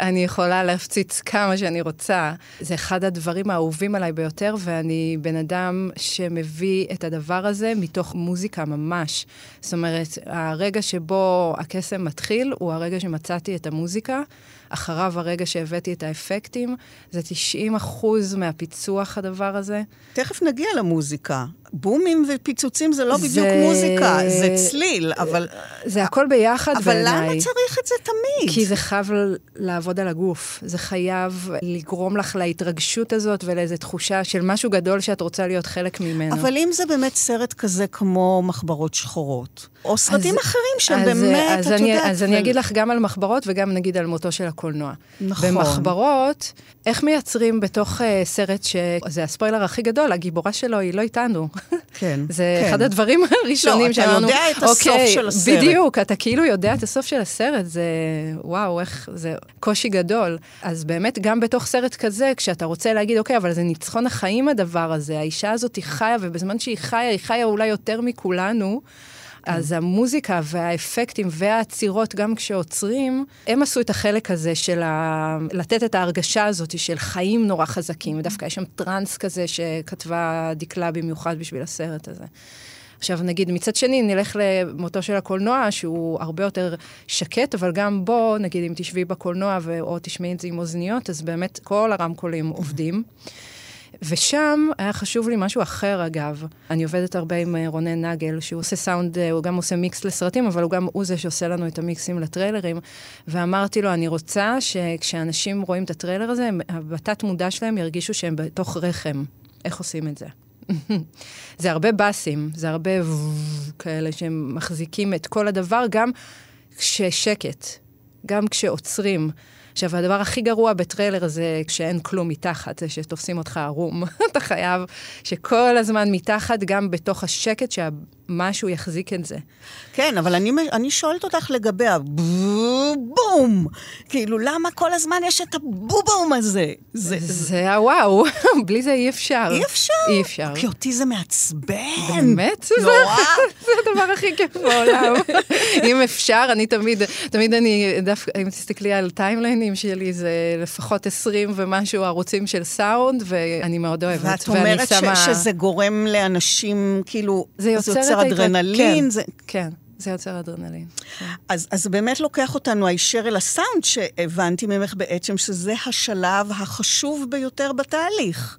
Speaker 8: אני יכולה להפציץ כמה שאני רוצה. זה אחד הדברים האהובים עליי ביותר, ואני בן אדם שמביא את הדבר הזה מתוך מוזיקה ממש. זאת אומרת, הרגע שבו הקסם מתחיל, הוא הרגע שמצאתי את המוזיקה. אחריו הרגע שהבאתי את האפקטים, זה 90 אחוז מהפיצוח הדבר הזה.
Speaker 7: תכף נגיע למוזיקה. בומים ופיצוצים זה לא
Speaker 8: זה-
Speaker 7: בדיוק מוזיקה, זה צליל, אבל...
Speaker 8: זה הכל ביחד
Speaker 7: אבל
Speaker 8: בעיניי.
Speaker 7: למה צריך את זה תמיד?
Speaker 8: כי זה חייב לעבוד על הגוף. זה חייב לגרום לך להתרגשות הזאת ולאיזו תחושה של משהו גדול שאת רוצה להיות חלק ממנו.
Speaker 7: אבל אם זה באמת סרט כזה כמו מחברות שחורות, או סרטים
Speaker 8: אז-
Speaker 7: אחרים שהם
Speaker 8: אז,
Speaker 7: באמת,
Speaker 8: אז
Speaker 7: את
Speaker 8: אני,
Speaker 7: יודעת...
Speaker 8: אז אני
Speaker 7: ו-
Speaker 8: אגיד לך גם על מחברות וגם נגיד על מותו של הקולנוע.
Speaker 7: נכון.
Speaker 8: במחברות, איך מייצרים בתוך uh, סרט שזה הספוילר הכי גדול, הגיבורה שלו היא לא איתנו.
Speaker 7: כן, [LAUGHS]
Speaker 8: זה
Speaker 7: כן.
Speaker 8: אחד הדברים הראשונים
Speaker 7: אתה
Speaker 8: שאמרנו,
Speaker 7: יודע את הסוף
Speaker 8: "אוקיי,
Speaker 7: של הסרט."
Speaker 8: בדיוק, אתה כאילו יודע את הסוף של הסרט, זה וואו, איך, זה קושי גדול. אז באמת, גם בתוך סרט כזה, כשאתה רוצה להגיד, אוקיי, אבל זה ניצחון החיים הדבר הזה, האישה הזאת היא חיה, ובזמן שהיא חיה, היא חיה אולי יותר מכולנו. אז המוזיקה והאפקטים והעצירות, גם כשעוצרים, הם עשו את החלק הזה של ה... לתת את ההרגשה הזאת של חיים נורא חזקים, ודווקא יש שם טראנס כזה שכתבה דקלה במיוחד בשביל הסרט הזה. עכשיו נגיד, מצד שני, נלך למותו של הקולנוע, שהוא הרבה יותר שקט, אבל גם בו, נגיד, אם תשבי בקולנוע ו... או תשמעי את זה עם אוזניות, אז באמת כל הרמקולים עובדים. ושם היה חשוב לי משהו אחר, אגב. אני עובדת הרבה עם אה, רונן נגל, שהוא עושה סאונד, אה, הוא גם עושה מיקס לסרטים, אבל הוא גם הוא זה שעושה לנו את המיקסים לטריילרים. ואמרתי לו, אני רוצה שכשאנשים רואים את הטריילר הזה, בתת מודע שלהם ירגישו שהם בתוך רחם. איך עושים את זה? [LAUGHS] זה הרבה באסים, זה הרבה כאלה שהם מחזיקים את כל הדבר, גם כששקט, גם כשעוצרים. עכשיו, הדבר הכי גרוע בטריילר זה כשאין כלום מתחת, זה שתופסים אותך ערום. [LAUGHS] אתה חייב שכל הזמן מתחת, גם בתוך השקט, שמשהו יחזיק את זה.
Speaker 7: כן, אבל אני, אני שואלת אותך לגבי הבום. כאילו, למה כל הזמן יש את הבום בום הזה? זה, זה
Speaker 8: זה הוואו, [LAUGHS] בלי זה אי אפשר.
Speaker 7: אי אפשר.
Speaker 8: אי אפשר.
Speaker 7: כי אותי זה מעצבן.
Speaker 8: באמת?
Speaker 7: נורא. [LAUGHS]
Speaker 8: זה הדבר הכי כיף בעולם. אם אפשר, אני תמיד, תמיד אני, דווקא, אם תסתכלי על timeline הסשנים שלי זה לפחות 20 ומשהו ערוצים של סאונד, ואני מאוד אוהבת.
Speaker 7: ואת אומרת
Speaker 8: שמה-
Speaker 7: שזה גורם לאנשים, כאילו,
Speaker 8: זה יוצר, את ההתרג-
Speaker 7: אדרנלין,
Speaker 8: כן,
Speaker 7: זה...
Speaker 8: כן, זה יוצר אדרנלין. כן.
Speaker 7: אז, אז באמת לוקח אותנו הישר אל הסאונד, שהבנתי ממך בעצם שזה השלב החשוב ביותר בתהליך.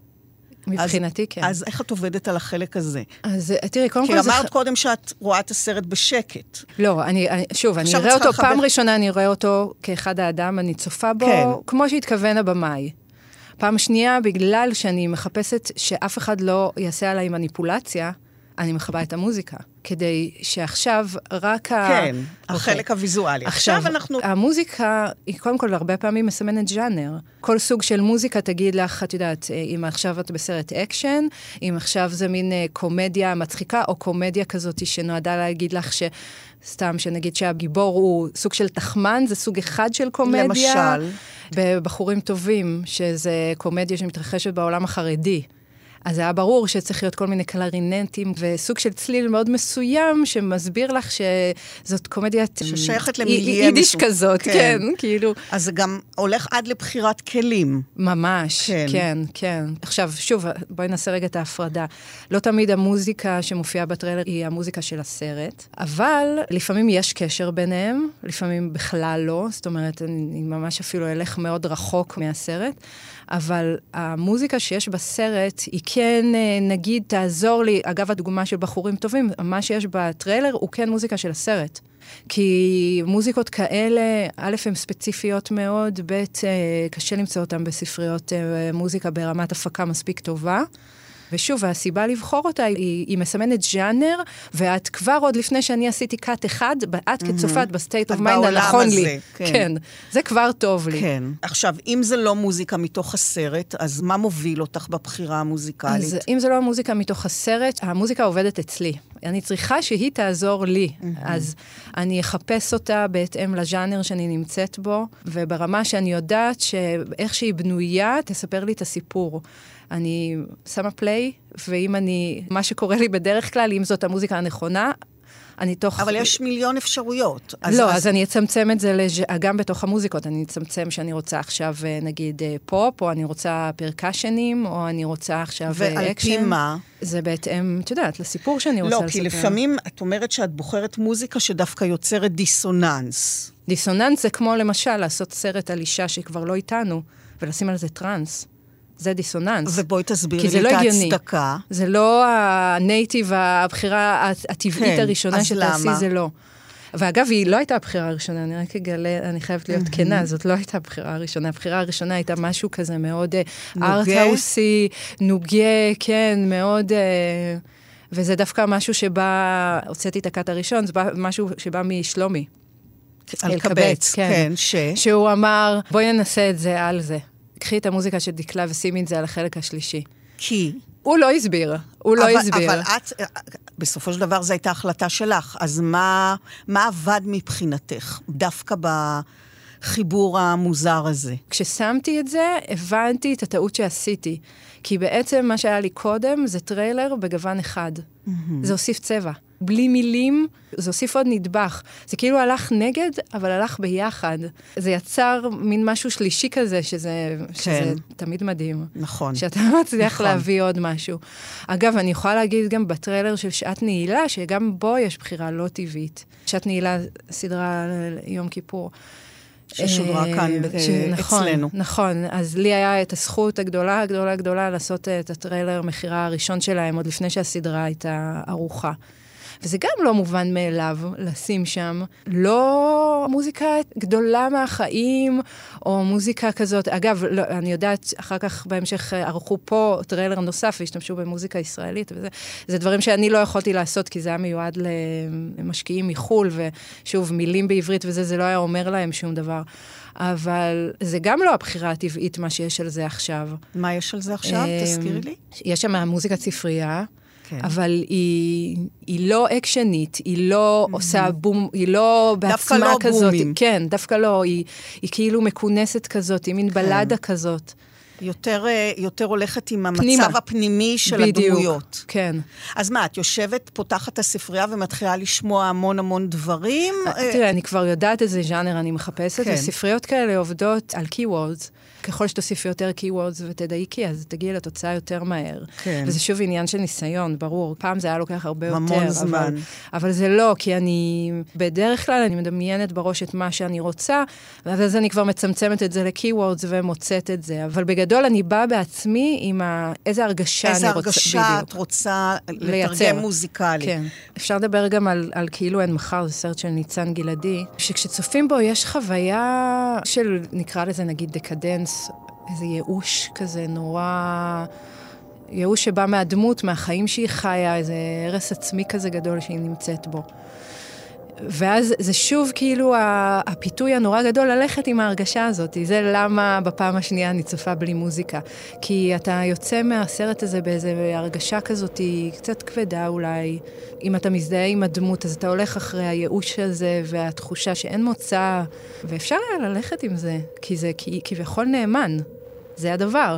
Speaker 8: מבחינתי, כן.
Speaker 7: אז איך את עובדת על החלק הזה?
Speaker 8: אז אה, תראי, קודם
Speaker 7: כי
Speaker 8: כל זה...
Speaker 7: אמרת קודם שאת רואה את הסרט בשקט.
Speaker 8: לא, אני, אני שוב, אני אראה אותו, פעם
Speaker 7: לכבד.
Speaker 8: ראשונה אני אראה אותו כאחד האדם, אני צופה בו,
Speaker 7: כן.
Speaker 8: כמו שהתכוון הבמאי. פעם שנייה, בגלל שאני מחפשת שאף אחד לא יעשה עליי מניפולציה, אני מכבה את המוזיקה. כדי שעכשיו רק ה...
Speaker 7: כן,
Speaker 8: אוקיי.
Speaker 7: החלק הוויזואלי. עכשיו אנחנו...
Speaker 8: המוזיקה היא קודם כל הרבה פעמים מסמנת ז'אנר. כל סוג של מוזיקה תגיד לך, את יודעת, אה, אם עכשיו את בסרט אקשן, אם עכשיו זה מין אה, קומדיה מצחיקה, או קומדיה כזאת שנועדה להגיד לך ש... סתם, שנגיד שהגיבור הוא סוג של תחמן, זה סוג אחד של קומדיה.
Speaker 7: למשל?
Speaker 8: בבחורים טובים, שזה קומדיה שמתרחשת בעולם החרדי. אז היה ברור שצריך להיות כל מיני קלרינטים וסוג של צליל מאוד מסוים שמסביר לך שזאת קומדיית...
Speaker 7: ששייכת למיליה
Speaker 8: יידיש. כזאת,
Speaker 7: כן.
Speaker 8: כן, כאילו...
Speaker 7: אז זה גם הולך עד לבחירת כלים.
Speaker 8: ממש.
Speaker 7: כן,
Speaker 8: כן, כן. עכשיו, שוב, בואי נעשה רגע את ההפרדה. לא תמיד המוזיקה שמופיעה בטריילר היא המוזיקה של הסרט, אבל לפעמים יש קשר ביניהם, לפעמים בכלל לא, זאת אומרת, אני ממש אפילו אלך מאוד רחוק מהסרט, אבל המוזיקה שיש בסרט היא כן, אה, נגיד, תעזור לי, אגב, הדוגמה של בחורים טובים, מה שיש בטריילר הוא כן מוזיקה של הסרט. כי מוזיקות כאלה, א', הן ספציפיות מאוד, ב', אה, קשה למצוא אותן בספריות אה, מוזיקה ברמת הפקה מספיק טובה. ושוב, הסיבה לבחור אותה היא, היא מסמנת ז'אנר, ואת כבר עוד לפני שאני עשיתי קאט אחד, את כצופה, את
Speaker 7: ב
Speaker 8: state of
Speaker 7: mind
Speaker 8: הנכון
Speaker 7: הזה,
Speaker 8: לי.
Speaker 7: כן.
Speaker 8: כן, זה כבר טוב לי.
Speaker 7: כן. עכשיו, אם זה לא מוזיקה מתוך הסרט, אז מה מוביל אותך בבחירה המוזיקלית?
Speaker 8: אז אם זה לא המוזיקה מתוך הסרט, המוזיקה עובדת אצלי. אני צריכה שהיא תעזור לי. אז אני אחפש אותה בהתאם לז'אנר שאני נמצאת בו, וברמה שאני יודעת שאיך שהיא בנויה, תספר לי את הסיפור. אני שמה פליי, ואם אני, מה שקורה לי בדרך כלל, אם זאת המוזיקה הנכונה, אני תוך...
Speaker 7: אבל יש מיליון אפשרויות.
Speaker 8: לא, אז אני אצמצם את זה לז'... גם בתוך המוזיקות, אני אצמצם שאני רוצה עכשיו, אה, נגיד, אה, פופ, או אני רוצה percussion ים, או אני רוצה עכשיו אה,
Speaker 7: ועל
Speaker 8: אקשן.
Speaker 7: לפי מה?
Speaker 8: זה בהתאם, את יודעת, לסיפור שאני רוצה
Speaker 7: לא,
Speaker 8: לספר.
Speaker 7: כי לפעמים את אומרת שאת בוחרת מוזיקה שדווקא יוצרת דיסוננס.
Speaker 8: דיסוננס זה כמו למשל לעשות סרט על אישה שכבר לא איתנו, ולשים על זה טראנס. זה דיסוננס.
Speaker 7: ובואי תסבירי לי
Speaker 8: לא
Speaker 7: את
Speaker 8: הגיוני.
Speaker 7: ההצדקה.
Speaker 8: זה לא ה native, הבחירה הט- הטבעית
Speaker 7: כן,
Speaker 8: הראשונה שתעשי,
Speaker 7: למה?
Speaker 8: זה לא. ואגב, היא לא הייתה הבחירה הראשונה, אני רק אגלה, אני חייבת להיות כנה, זאת לא הייתה הבחירה הראשונה. הבחירה הראשונה הייתה משהו כזה מאוד? ארטהאוסי, נוגה, כן, מאוד... אה, וזה דווקא משהו שבא, הוצאתי את הקאט הראשון, זה בא- משהו שבא משלומי.
Speaker 7: אלקבץ, כן, ש...
Speaker 8: שהוא אמר, בואי ננסה את זה על זה. קחי את המוזיקה של דקלה ושימי את זה על החלק השלישי.
Speaker 7: כי...
Speaker 8: הוא לא הסביר, הוא לא
Speaker 7: אבל,
Speaker 8: הסביר.
Speaker 7: אבל את, בסופו של דבר זו הייתה החלטה שלך, אז מה, מה עבד מבחינתך, דווקא בחיבור המוזר הזה?
Speaker 8: כששמתי את זה, הבנתי את הטעות שעשיתי. כי בעצם מה שהיה לי קודם זה טריילר בגוון אחד. זה הוסיף צבע. בלי מילים, זה הוסיף עוד נדבך. זה כאילו הלך נגד, אבל הלך ביחד. זה יצר מין משהו שלישי כזה, שזה, שזה תמיד מדהים.
Speaker 7: נכון.
Speaker 8: שאתה [LAUGHS] מצליח
Speaker 7: נכון.
Speaker 8: להביא עוד משהו. אגב, אני יכולה להגיד גם בטריילר של שעת נעילה, שגם בו יש בחירה לא טבעית. שעת נעילה, סדרה ליום כיפור.
Speaker 7: ששודרה
Speaker 8: אה,
Speaker 7: כאן
Speaker 8: ש- נכון,
Speaker 7: אצלנו.
Speaker 8: נכון, אז לי היה את הזכות הגדולה, הגדולה, הגדולה לעשות אה, את הטריילר מכירה הראשון שלהם, עוד לפני שהסדרה הייתה ערוכה. וזה גם לא מובן מאליו לשים שם לא מוזיקה גדולה מהחיים, או מוזיקה כזאת. אגב, לא, אני יודעת, אחר כך בהמשך אה, ערכו פה טריילר נוסף והשתמשו במוזיקה ישראלית, וזה זה דברים שאני לא יכולתי לעשות, כי זה היה מיועד למשקיעים מחו"ל, ושוב, מילים בעברית וזה, זה לא היה אומר להם שום דבר. אבל זה גם לא הבחירה הטבעית, מה שיש על זה עכשיו.
Speaker 7: מה יש על זה עכשיו?
Speaker 8: אה,
Speaker 7: תזכירי לי.
Speaker 8: יש שם מוזיקת ספרייה.
Speaker 7: כן.
Speaker 8: אבל היא, היא לא אקשנית, היא לא עושה בום, היא לא
Speaker 7: דווקא
Speaker 8: בעצמה
Speaker 7: לא
Speaker 8: כזאת.
Speaker 7: בומים.
Speaker 8: כן, דווקא לא, היא, היא כאילו מכונסת כזאת, היא מין
Speaker 7: כן.
Speaker 8: בלדה כזאת.
Speaker 7: יותר, אה, יותר הולכת עם המצב
Speaker 8: פנימה.
Speaker 7: הפנימי של
Speaker 8: בדיוק.
Speaker 7: הדמויות.
Speaker 8: כן.
Speaker 7: אז מה, את יושבת, פותחת את הספרייה ומתחילה לשמוע המון המון דברים? אה,
Speaker 8: תראה, אני כבר יודעת איזה ז'אנר אני מחפשת,
Speaker 7: כן.
Speaker 8: וספריות כאלה עובדות על keywords. ככל שתוסיפי יותר keywords ותדייקי, אז תגיעי לתוצאה יותר מהר.
Speaker 7: כן.
Speaker 8: וזה שוב עניין של ניסיון, ברור. פעם זה היה לוקח הרבה יותר.
Speaker 7: המון
Speaker 8: אבל-
Speaker 7: זמן.
Speaker 8: אבל זה לא, כי אני, בדרך כלל אני מדמיינת בראש את מה שאני רוצה, ואז אני כבר מצמצמת את זה ל-keywords ומוצאת את זה. אבל בגדול אני באה בעצמי עם ה... איזה הרגשה
Speaker 7: איזה
Speaker 8: אני רוצה...
Speaker 7: הרגשה את. רוצה
Speaker 8: לייצר.
Speaker 7: לתרגם מוזיקלי.
Speaker 8: כן. אפשר לדבר גם על, על כאילו אין מחר, זה סרט של ניצן גלעדי, שכשצופים בו יש חוויה של, נקרא לזה נגיד דקדנס, איזה ייאוש כזה נורא... ייאוש שבא מהדמות, מהחיים שהיא חיה, איזה הרס עצמי כזה גדול שהיא נמצאת בו. ואז זה שוב כאילו הפיתוי הנורא גדול ללכת עם ההרגשה הזאת. זה למה בפעם השנייה אני צופה בלי מוזיקה. כי אתה יוצא מהסרט הזה באיזו הרגשה כזאת, היא קצת כבדה אולי. אם אתה מזדהה עם הדמות, אז אתה הולך אחרי הייאוש הזה והתחושה שאין מוצא, ואפשר היה ללכת עם זה, כי זה כביכול נאמן. זה הדבר.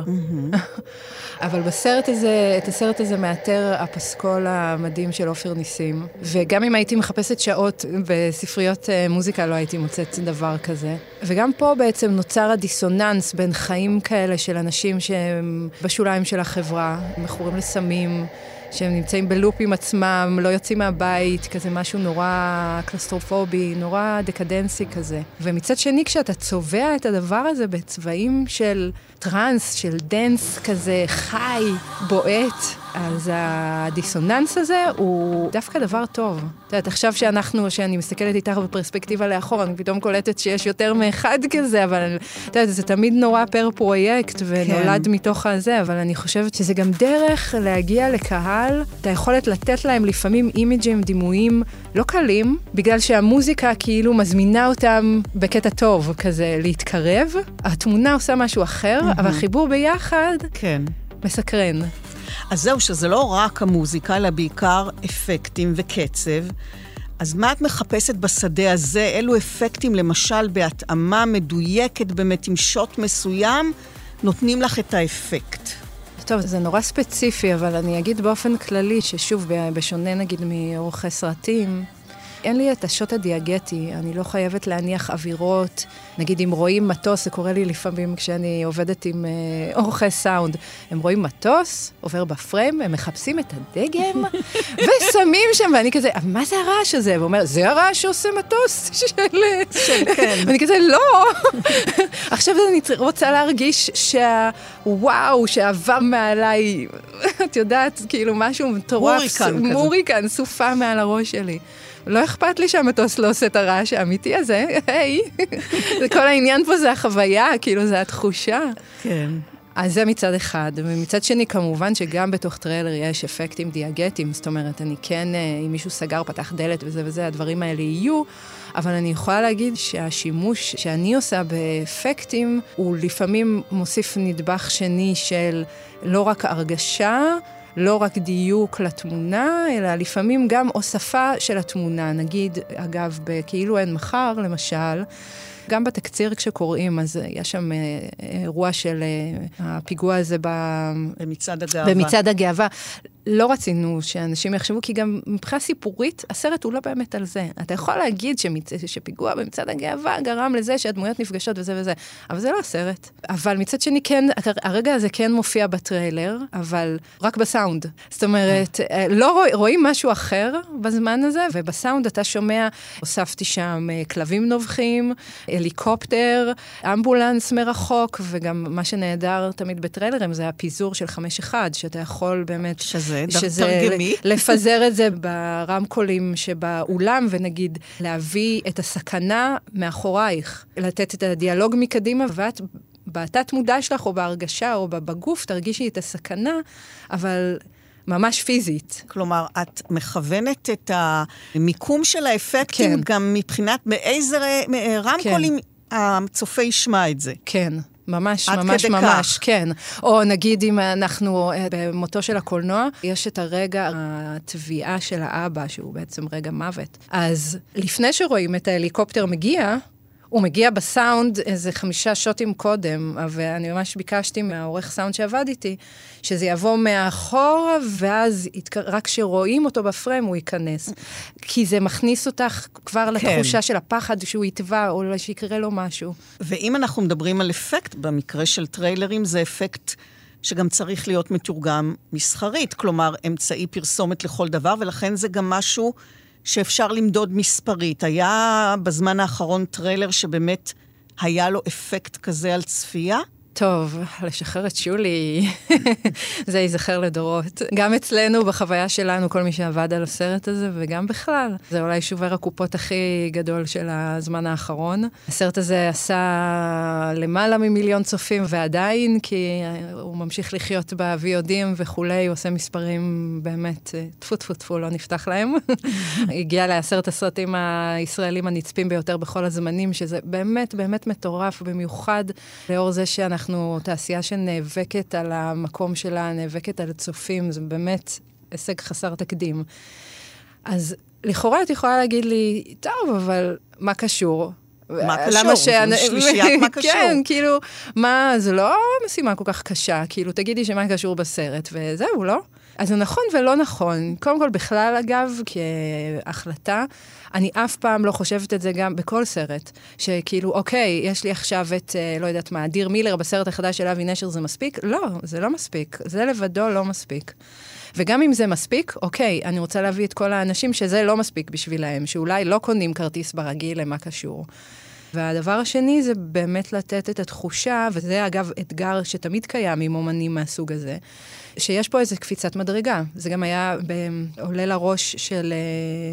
Speaker 8: אבל בסרט הזה, את הסרט הזה מאתר הפסקול המדהים של עופר ניסים. וגם אם הייתי מחפשת שעות בספריות אה, מוזיקה, לא הייתי מוצאת דבר כזה. וגם פה בעצם נוצר הדיסוננס בין חיים כאלה של אנשים שהם בשוליים של החברה, מכורים לסמים. שהם נמצאים בלופ עם עצמם, לא יוצאים מהבית, כזה משהו נורא קלסטרופובי, נורא דקדנסי כזה. ומצד שני, כשאתה צובע את הדבר הזה בצבעים של טראנס, של dance כזה חי, בועט, אז הדיסוננס הזה הוא דווקא דבר טוב. את יודעת, עכשיו שאנחנו, שאני מסתכלת איתך בפרספקטיבה לאחור, אני פתאום קולטת שיש יותר מאחד כזה, אבל את יודעת, זה תמיד נורא פר פרויקט, ונולד מתוך הזה, אבל אני חושבת שזה גם דרך להגיע לקהל, את היכולת לתת להם לפעמים image ים, דימויים לא קלים, בגלל שהמוזיקה כאילו מזמינה אותם בקטע טוב, כזה להתקרב. התמונה עושה משהו אחר, אבל החיבור ביחד
Speaker 7: כן.
Speaker 8: מסקרן.
Speaker 7: אז זהו, שזה לא רק המוזיקה, אלא בעיקר אפקטים וקצב. אז מה את מחפשת בשדה הזה? אילו אפקטים, למשל, בהתאמה מדויקת, באמת עם שוט מסוים, נותנים לך את האפקט?
Speaker 8: טוב, זה נורא ספציפי, אבל אני אגיד באופן כללי, ששוב, בשונה נגיד מעורכי סרטים, אין לי את השוט הדיאגטי, אני לא חייבת להניח אווירות. נגיד, אם רואים מטוס, זה קורה לי לפעמים כשאני עובדת עם אה, עורכי סאונד. הם רואים מטוס, עובר בפריים, הם מחפשים את הדגם, [LAUGHS] ושמים שם, ואני כזה, "אבל מה זה הרעש הזה? והוא אומר, זה הרעש שעושה מטוס [LAUGHS] של... של
Speaker 7: כן.
Speaker 8: ואני כזה, לא! [LAUGHS] עכשיו אני רוצה להרגיש שהוואו, שעבר מעליי, את יודעת, כאילו משהו מטורף.
Speaker 7: הוריקן כזה.
Speaker 8: הוריקן, סופה מעל הראש שלי. לא אכפת לי שהמטוס לא עושה את הרעש האמיתי הזה, היי. כל העניין פה זה החוויה, כאילו, זה התחושה.
Speaker 7: כן.
Speaker 8: אז זה מצד אחד, ומצד שני, כמובן שגם בתוך טריילר יש אפקטים דיאגטיים, זאת אומרת, אני כן, אה, אם מישהו סגר, פתח דלת וזה וזה, הדברים האלה יהיו, אבל אני יכולה להגיד שהשימוש שאני עושה באפקטים, הוא לפעמים מוסיף נדבך שני של לא רק הרגשה, לא רק דיוק לתמונה, אלא לפעמים גם הוספה של התמונה. נגיד, אגב, בכאילו אין מחר, למשל, גם בתקציר כשקוראים, אז יש שם אה, אירוע של אה, הפיגוע הזה ב...
Speaker 7: במצעד הגאווה.
Speaker 8: במצעד הגאווה. לא רצינו שאנשים יחשבו, כי גם מבחינה סיפורית, הסרט הוא לא באמת על זה. אתה יכול להגיד שמצ... שפיגוע במצעד הגאווה גרם לזה שהדמויות נפגשות וזה וזה, אבל זה לא הסרט. אבל מצד שני, כן, הרגע הזה כן מופיע בטריילר, אבל רק בסאונד. זאת אומרת, אה, לא רוא... רואים משהו אחר בזמן הזה, ובסאונד אתה שומע, הוספתי שם אה, כלבים נובחים, הליקופטר, אמבולנס מרחוק, וגם מה שנהדר תמיד בטריילרים זה הפיזור של 5-1, שאתה יכול באמת...
Speaker 7: שזה,
Speaker 8: שזה
Speaker 7: תרגמי. [LAUGHS]
Speaker 8: לפזר את זה ברמקולים שבאולם, ונגיד להביא את הסכנה מאחורייך, לתת את הדיאלוג מקדימה, ואת בתת מודע שלך, או בהרגשה, או בגוף, תרגישי את הסכנה, אבל ממש פיזית.
Speaker 7: כלומר, את מכוונת את המיקום של האפקטים
Speaker 8: כן.
Speaker 7: גם מבחינת באיזה רמקולים הצופה ישמע את זה.
Speaker 8: כן. ממש, ממש, ממש,
Speaker 7: כך.
Speaker 8: כן. או נגיד אם אנחנו אה, במותו של הקולנוע, יש את הרגע, התביעה של האבא, שהוא בעצם רגע מוות. אז לפני שרואים את ההליקופטר מגיע, הוא מגיע בסאונד איזה חמישה שוטים קודם, ואני ממש ביקשתי מהעורך סאונד שעבד איתי, שזה יבוא מאחורה, ואז יתק... רק כשרואים אותו בפריים הוא ייכנס. כי זה מכניס אותך כבר
Speaker 7: כן.
Speaker 8: לתחושה של הפחד שהוא יטבע, או שיקרה לו משהו.
Speaker 7: ואם אנחנו מדברים על אפקט, במקרה של טריילרים זה אפקט שגם צריך להיות מתורגם מסחרית, כלומר, אמצעי פרסומת לכל דבר, ולכן זה גם משהו שאפשר למדוד מספרית. היה בזמן האחרון טריילר שבאמת היה לו אפקט כזה על צפייה?
Speaker 8: טוב, לשחרר את שולי, [LAUGHS] זה ייזכר לדורות. גם אצלנו, בחוויה שלנו, כל מי שעבד על הסרט הזה, וגם בכלל. זה אולי שובר הקופות הכי גדול של הזמן האחרון. הסרט הזה עשה למעלה ממיליון צופים, ועדיין, כי הוא ממשיך לחיות ב-VOD ים וכולי, הוא עושה מספרים באמת, טפו טפו טפו, לא נפתח להם. [LAUGHS] הגיע לעשרת הסרטים הישראלים הנצפים ביותר בכל הזמנים, שזה באמת באמת מטורף, במיוחד לאור זה שאנחנו... אנחנו תעשייה שנאבקת על המקום שלה, נאבקת על צופים, זה באמת הישג חסר תקדים. אז לכאורה את יכולה להגיד לי, טוב, אבל מה קשור?
Speaker 7: מה קשור? ש... זה שלישיית מה [LAUGHS] קשור.
Speaker 8: כן, כאילו, מה, זה לא משימה כל כך קשה, כאילו, תגידי שמה קשור בסרט, וזהו, לא? אז זה נכון ולא נכון. קודם כל, בכלל, אגב, כהחלטה, אני אף פעם לא חושבת את זה גם בכל סרט. שכאילו, אוקיי, יש לי עכשיו את, אה, לא יודעת מה, אדיר מילר בסרט החדש של אבי נשר, זה מספיק? לא, זה לא מספיק. זה לבדו לא מספיק. וגם אם זה מספיק, אוקיי, אני רוצה להביא את כל האנשים שזה לא מספיק בשבילהם, שאולי לא קונים כרטיס ברגיל למה קשור. והדבר השני זה באמת לתת את התחושה, וזה אגב אתגר שתמיד קיים עם אומנים מהסוג הזה, שיש פה איזו קפיצת מדרגה. זה גם היה עולה לראש של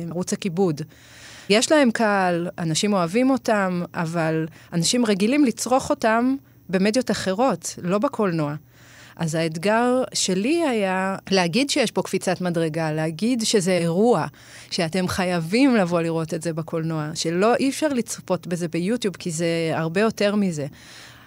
Speaker 8: uh, ערוץ הכיבוד. יש להם קהל, אנשים אוהבים אותם, אבל אנשים רגילים לצרוך אותם במדיות אחרות, לא בקולנוע. אז האתגר שלי היה להגיד שיש פה קפיצת מדרגה, להגיד שזה אירוע, שאתם חייבים לבוא לראות את זה בקולנוע, שלא, אי אפשר לצפות בזה ביוטיוב, כי זה הרבה יותר מזה.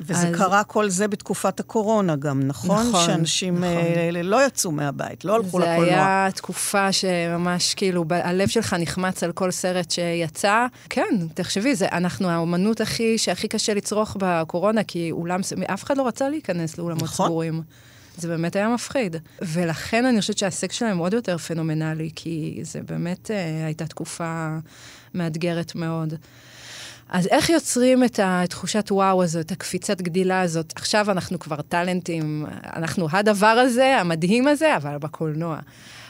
Speaker 7: וזה אז... קרה כל זה בתקופת הקורונה גם, נכון?
Speaker 8: נכון,
Speaker 7: שאנשים
Speaker 8: נכון.
Speaker 7: אה, לא יצאו מהבית, לא הלכו לקולנוע.
Speaker 8: זה היה תקופה שממש, כאילו, הלב שלך נחמץ על כל סרט שיצא. כן, תחשבי, זה, אנחנו האומנות הכי, שהכי קשה לצרוך בקורונה, כי אולם, אף אחד לא רצה להיכנס לאולמות
Speaker 7: נכון.
Speaker 8: סגורים. זה באמת היה מפחיד. ולכן אני חושבת שההישג שלהם עוד יותר פנומנלי, כי זה באמת אה, הייתה תקופה מאתגרת מאוד. אז איך יוצרים את התחושת וואו הזאת, הקפיצת גדילה הזאת? עכשיו אנחנו כבר טאלנטים, אנחנו הדבר הזה, המדהים הזה, אבל בקולנוע.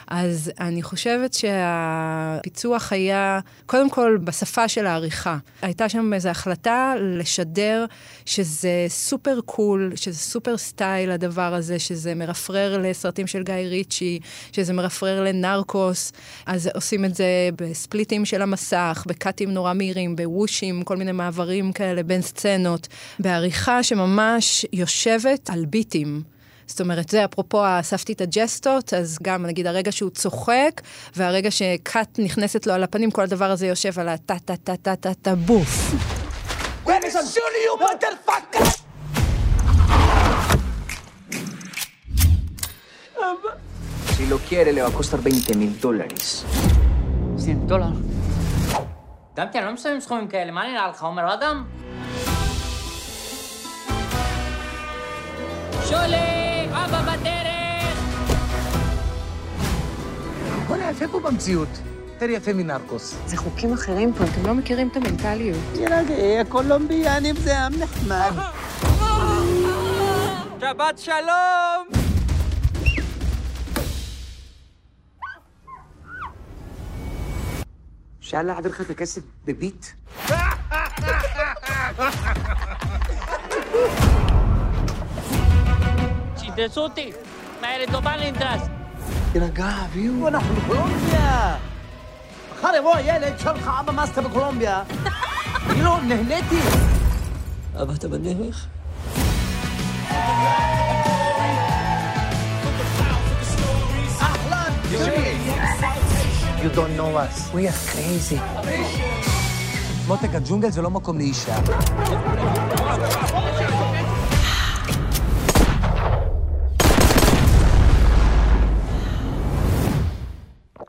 Speaker 8: אז אני חושבת שהפיצוח היה, קודם כל, בשפה של העריכה. הייתה שם איזו החלטה לשדר שזה super cool, שזה super style הדבר הזה, שזה מרפרר לסרטים של גיא ריצ'י, שזה מרפרר לנרקוס. אז עושים את זה בספליטים של המסך, בקאטים נורא מהירים, בוושים, כל מיני מעברים כאלה בין סצנות, בעריכה שממש יושבת על ביטים. זאת אומרת, זה אפרופו אספתי את הג'סטות, אז גם נגיד הרגע שהוא צוחק, והרגע שקאט נכנסת לו על הפנים, כל הדבר הזה יושב על הטה-טה-טה-טה-טה בוף.
Speaker 9: Si lo quiere, le va a costar 20 mil dólares.
Speaker 10: 100 דולר. דמתי, אני לא מסיים סכומים כאלה, מה נראה לך, עומר אדם? שולי, אבא בדרך!
Speaker 9: בוא'נה, יפה פה במציאות. יותר יפה מנרקוס.
Speaker 8: זה חוקים אחרים פה, אתם לא מכירים את המנטליות.
Speaker 11: תירגעי, הקולומביאנים זה עם נחמד.
Speaker 10: שבת שלום!
Speaker 9: אפשר להעביר לך את הכסף בביט? [LAUGHS]
Speaker 10: שידרסו אותי! מהר לטובה לאינטרס!
Speaker 9: תירגע, אביהו.
Speaker 11: אנחנו בקולומביה. מחר יבוא הילד, שואל לך, אבא, מה עשית בקולומביה? לא, נהניתי.
Speaker 10: אבא, אתה בדרך?
Speaker 9: You don't know us. We are crazy. מותק, הג'ונגל זה לא מקום לאישה.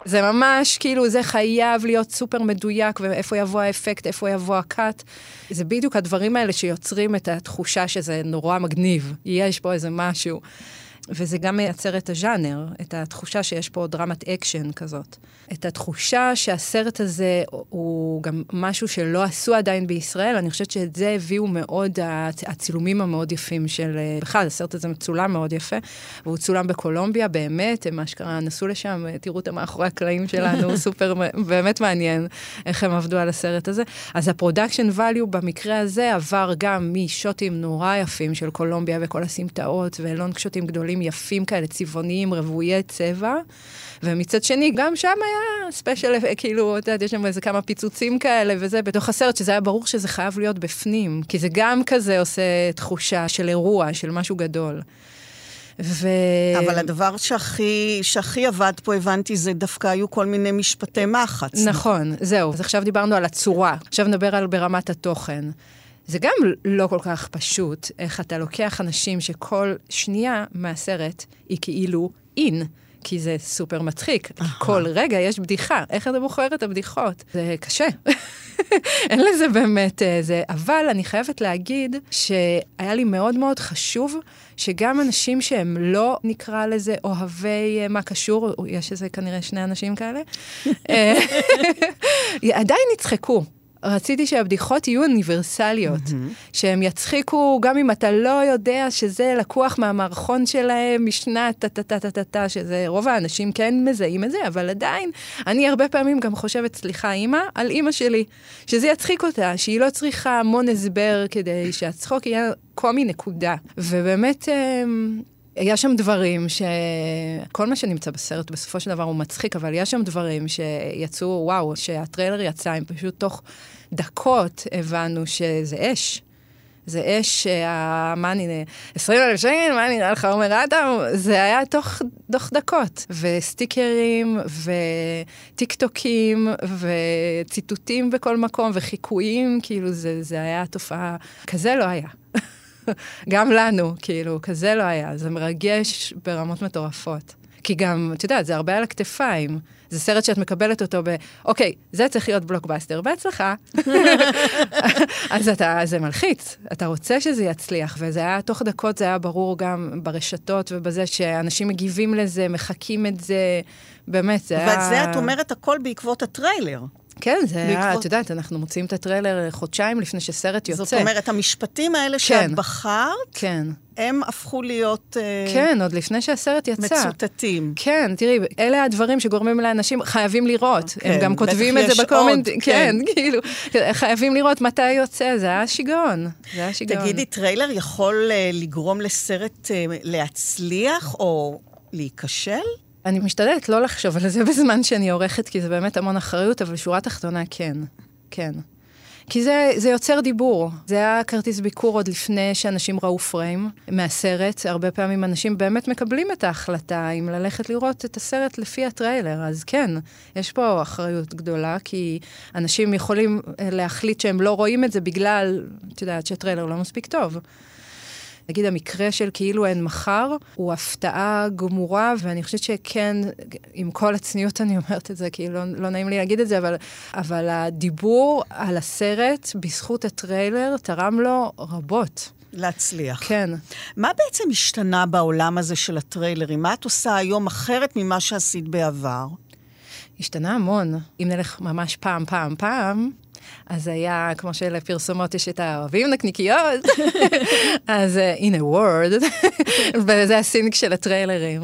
Speaker 8: זה ממש, כאילו, זה חייב להיות סופר מדויק, ואיפה יבוא האפקט, איפה יבוא ה cut. זה בדיוק הדברים האלה שיוצרים את התחושה שזה נורא מגניב. יש פה איזה משהו. וזה גם מייצר את הז'אנר, את התחושה שיש פה דרמת אקשן כזאת. את התחושה שהסרט הזה הוא גם משהו שלא עשו עדיין בישראל, אני חושבת שאת זה הביאו מאוד הצילומים המאוד יפים של... בכלל, הסרט הזה מצולם מאוד יפה, והוא צולם בקולומביה, באמת, הם אשכרה נסעו לשם, תראו אותם מאחורי הקלעים שלנו, [LAUGHS] סופר, באמת מעניין איך הם עבדו על הסרט הזה. אז ה production value במקרה הזה עבר גם משוטים נורא יפים של קולומביה וכל הסמטאות, ואלון שוטים גדולים יפים כאלה, צבעוניים, רוויי צבע. ומצד שני, גם שם היה special, כאילו, את יודעת, יש שם איזה כמה פיצוצים כאלה וזה, בתוך הסרט, שזה היה ברור שזה חייב להיות בפנים, כי זה גם כזה עושה תחושה של אירוע, של משהו גדול.
Speaker 7: ו... אבל הדבר שהכי, שהכי עבד פה, הבנתי, זה דווקא היו כל מיני משפטי מחץ.
Speaker 8: נכון, זהו. אז עכשיו דיברנו על הצורה, עכשיו נדבר על ברמת התוכן. זה גם לא כל כך פשוט, איך אתה לוקח אנשים שכל שנייה מהסרט היא כאילו אין. כי זה סופר מצחיק. כל רגע יש בדיחה, איך אתה בוחר את הבדיחות? זה קשה. [LAUGHS] אין לזה באמת זה, אבל אני חייבת להגיד שהיה לי מאוד מאוד חשוב שגם אנשים שהם לא, נקרא לזה, אוהבי מה קשור, יש איזה כנראה שני אנשים כאלה, [LAUGHS] [LAUGHS] עדיין יצחקו. רציתי שהבדיחות יהיו אוניברסליות, mm-hmm. שהם יצחיקו גם אם אתה לא יודע שזה לקוח מהמערכון שלהם משנת טה-טה-טה-טה-טה, שזה רוב האנשים כן מזהים את זה, אבל עדיין, אני הרבה פעמים גם חושבת, סליחה, אימא, על אימא שלי, שזה יצחיק אותה, שהיא לא צריכה המון הסבר כדי שהצחוק יהיה קומי נקודה. ובאמת... היה שם דברים שכל מה שנמצא בסרט בסופו של דבר הוא מצחיק, אבל יש שם דברים שיצאו, וואו, שהטריילר יצא, הם פשוט תוך דקות הבנו שזה אש. זה אש, מה אני... 20 אלף שקל, מה נראה לך, עומר אדם? זה היה תוך, תוך דקות. וסטיקרים, וטיקטוקים, וציטוטים בכל מקום, וחיקויים, כאילו, זה, זה היה תופעה... כזה לא היה. [LAUGHS] גם לנו, כאילו, כזה לא היה. זה מרגש ברמות מטורפות. כי גם, את יודעת, זה הרבה על הכתפיים. זה סרט שאת מקבלת אותו ב... אוקיי, זה צריך להיות בלוקבאסטר, בהצלחה. [LAUGHS] [LAUGHS] אז אתה, זה מלחיץ, אתה רוצה שזה יצליח, וזה היה, תוך דקות זה היה ברור גם ברשתות ובזה שאנשים מגיבים לזה, מחקים את זה, באמת, זה היה...
Speaker 7: ואת זה את אומרת הכל בעקבות הטריילר.
Speaker 8: כן, זה בעקבות... היה, את יודעת, אנחנו מוציאים את הטריילר חודשיים לפני שסרט יוצא.
Speaker 7: זאת אומרת, המשפטים האלה כן. שאת בחרת,
Speaker 8: כן.
Speaker 7: הם הפכו להיות...
Speaker 8: כן, עוד לפני שהסרט יצא.
Speaker 7: מצוטטים.
Speaker 8: כן, תראי, אלה הדברים שגורמים לאנשים, חייבים לראות. כן, הם גם כותבים את זה ב comment. כן, כן, כאילו, חייבים לראות מתי יוצא, זה היה שיגעון. זה היה שיגעון.
Speaker 7: תגידי, טריילר יכול לגרום לסרט להצליח או להיכשל?
Speaker 8: אני משתדלת לא לחשוב על זה [LAUGHS] בזמן שאני עורכת, כי זה באמת המון אחריות, אבל שורה תחתונה, כן. כן. כי זה, זה יוצר דיבור. זה היה כרטיס ביקור עוד לפני שאנשים ראו פריים מהסרט. הרבה פעמים אנשים באמת מקבלים את ההחלטה אם ללכת לראות את הסרט לפי הטריילר. אז כן, יש פה אחריות גדולה, כי אנשים יכולים להחליט שהם לא רואים את זה בגלל, את יודעת, שהטריילר לא מספיק טוב. נגיד המקרה של כאילו אין מחר, הוא הפתעה גמורה, ואני חושבת שכן, עם כל הצניעות אני אומרת את זה, כי לא, לא נעים לי להגיד את זה, אבל, אבל הדיבור על הסרט, בזכות הטריילר, תרם לו רבות.
Speaker 7: להצליח.
Speaker 8: כן.
Speaker 7: מה בעצם השתנה בעולם הזה של הטריילרים? מה את עושה היום אחרת ממה שעשית בעבר?
Speaker 8: השתנה המון. אם נלך ממש פעם, פעם, פעם, אז היה, כמו שלפרסומות יש את האוהבים נקניקיות, [LAUGHS] אז uh, in a word, [LAUGHS] וזה הסינק של הטריילרים.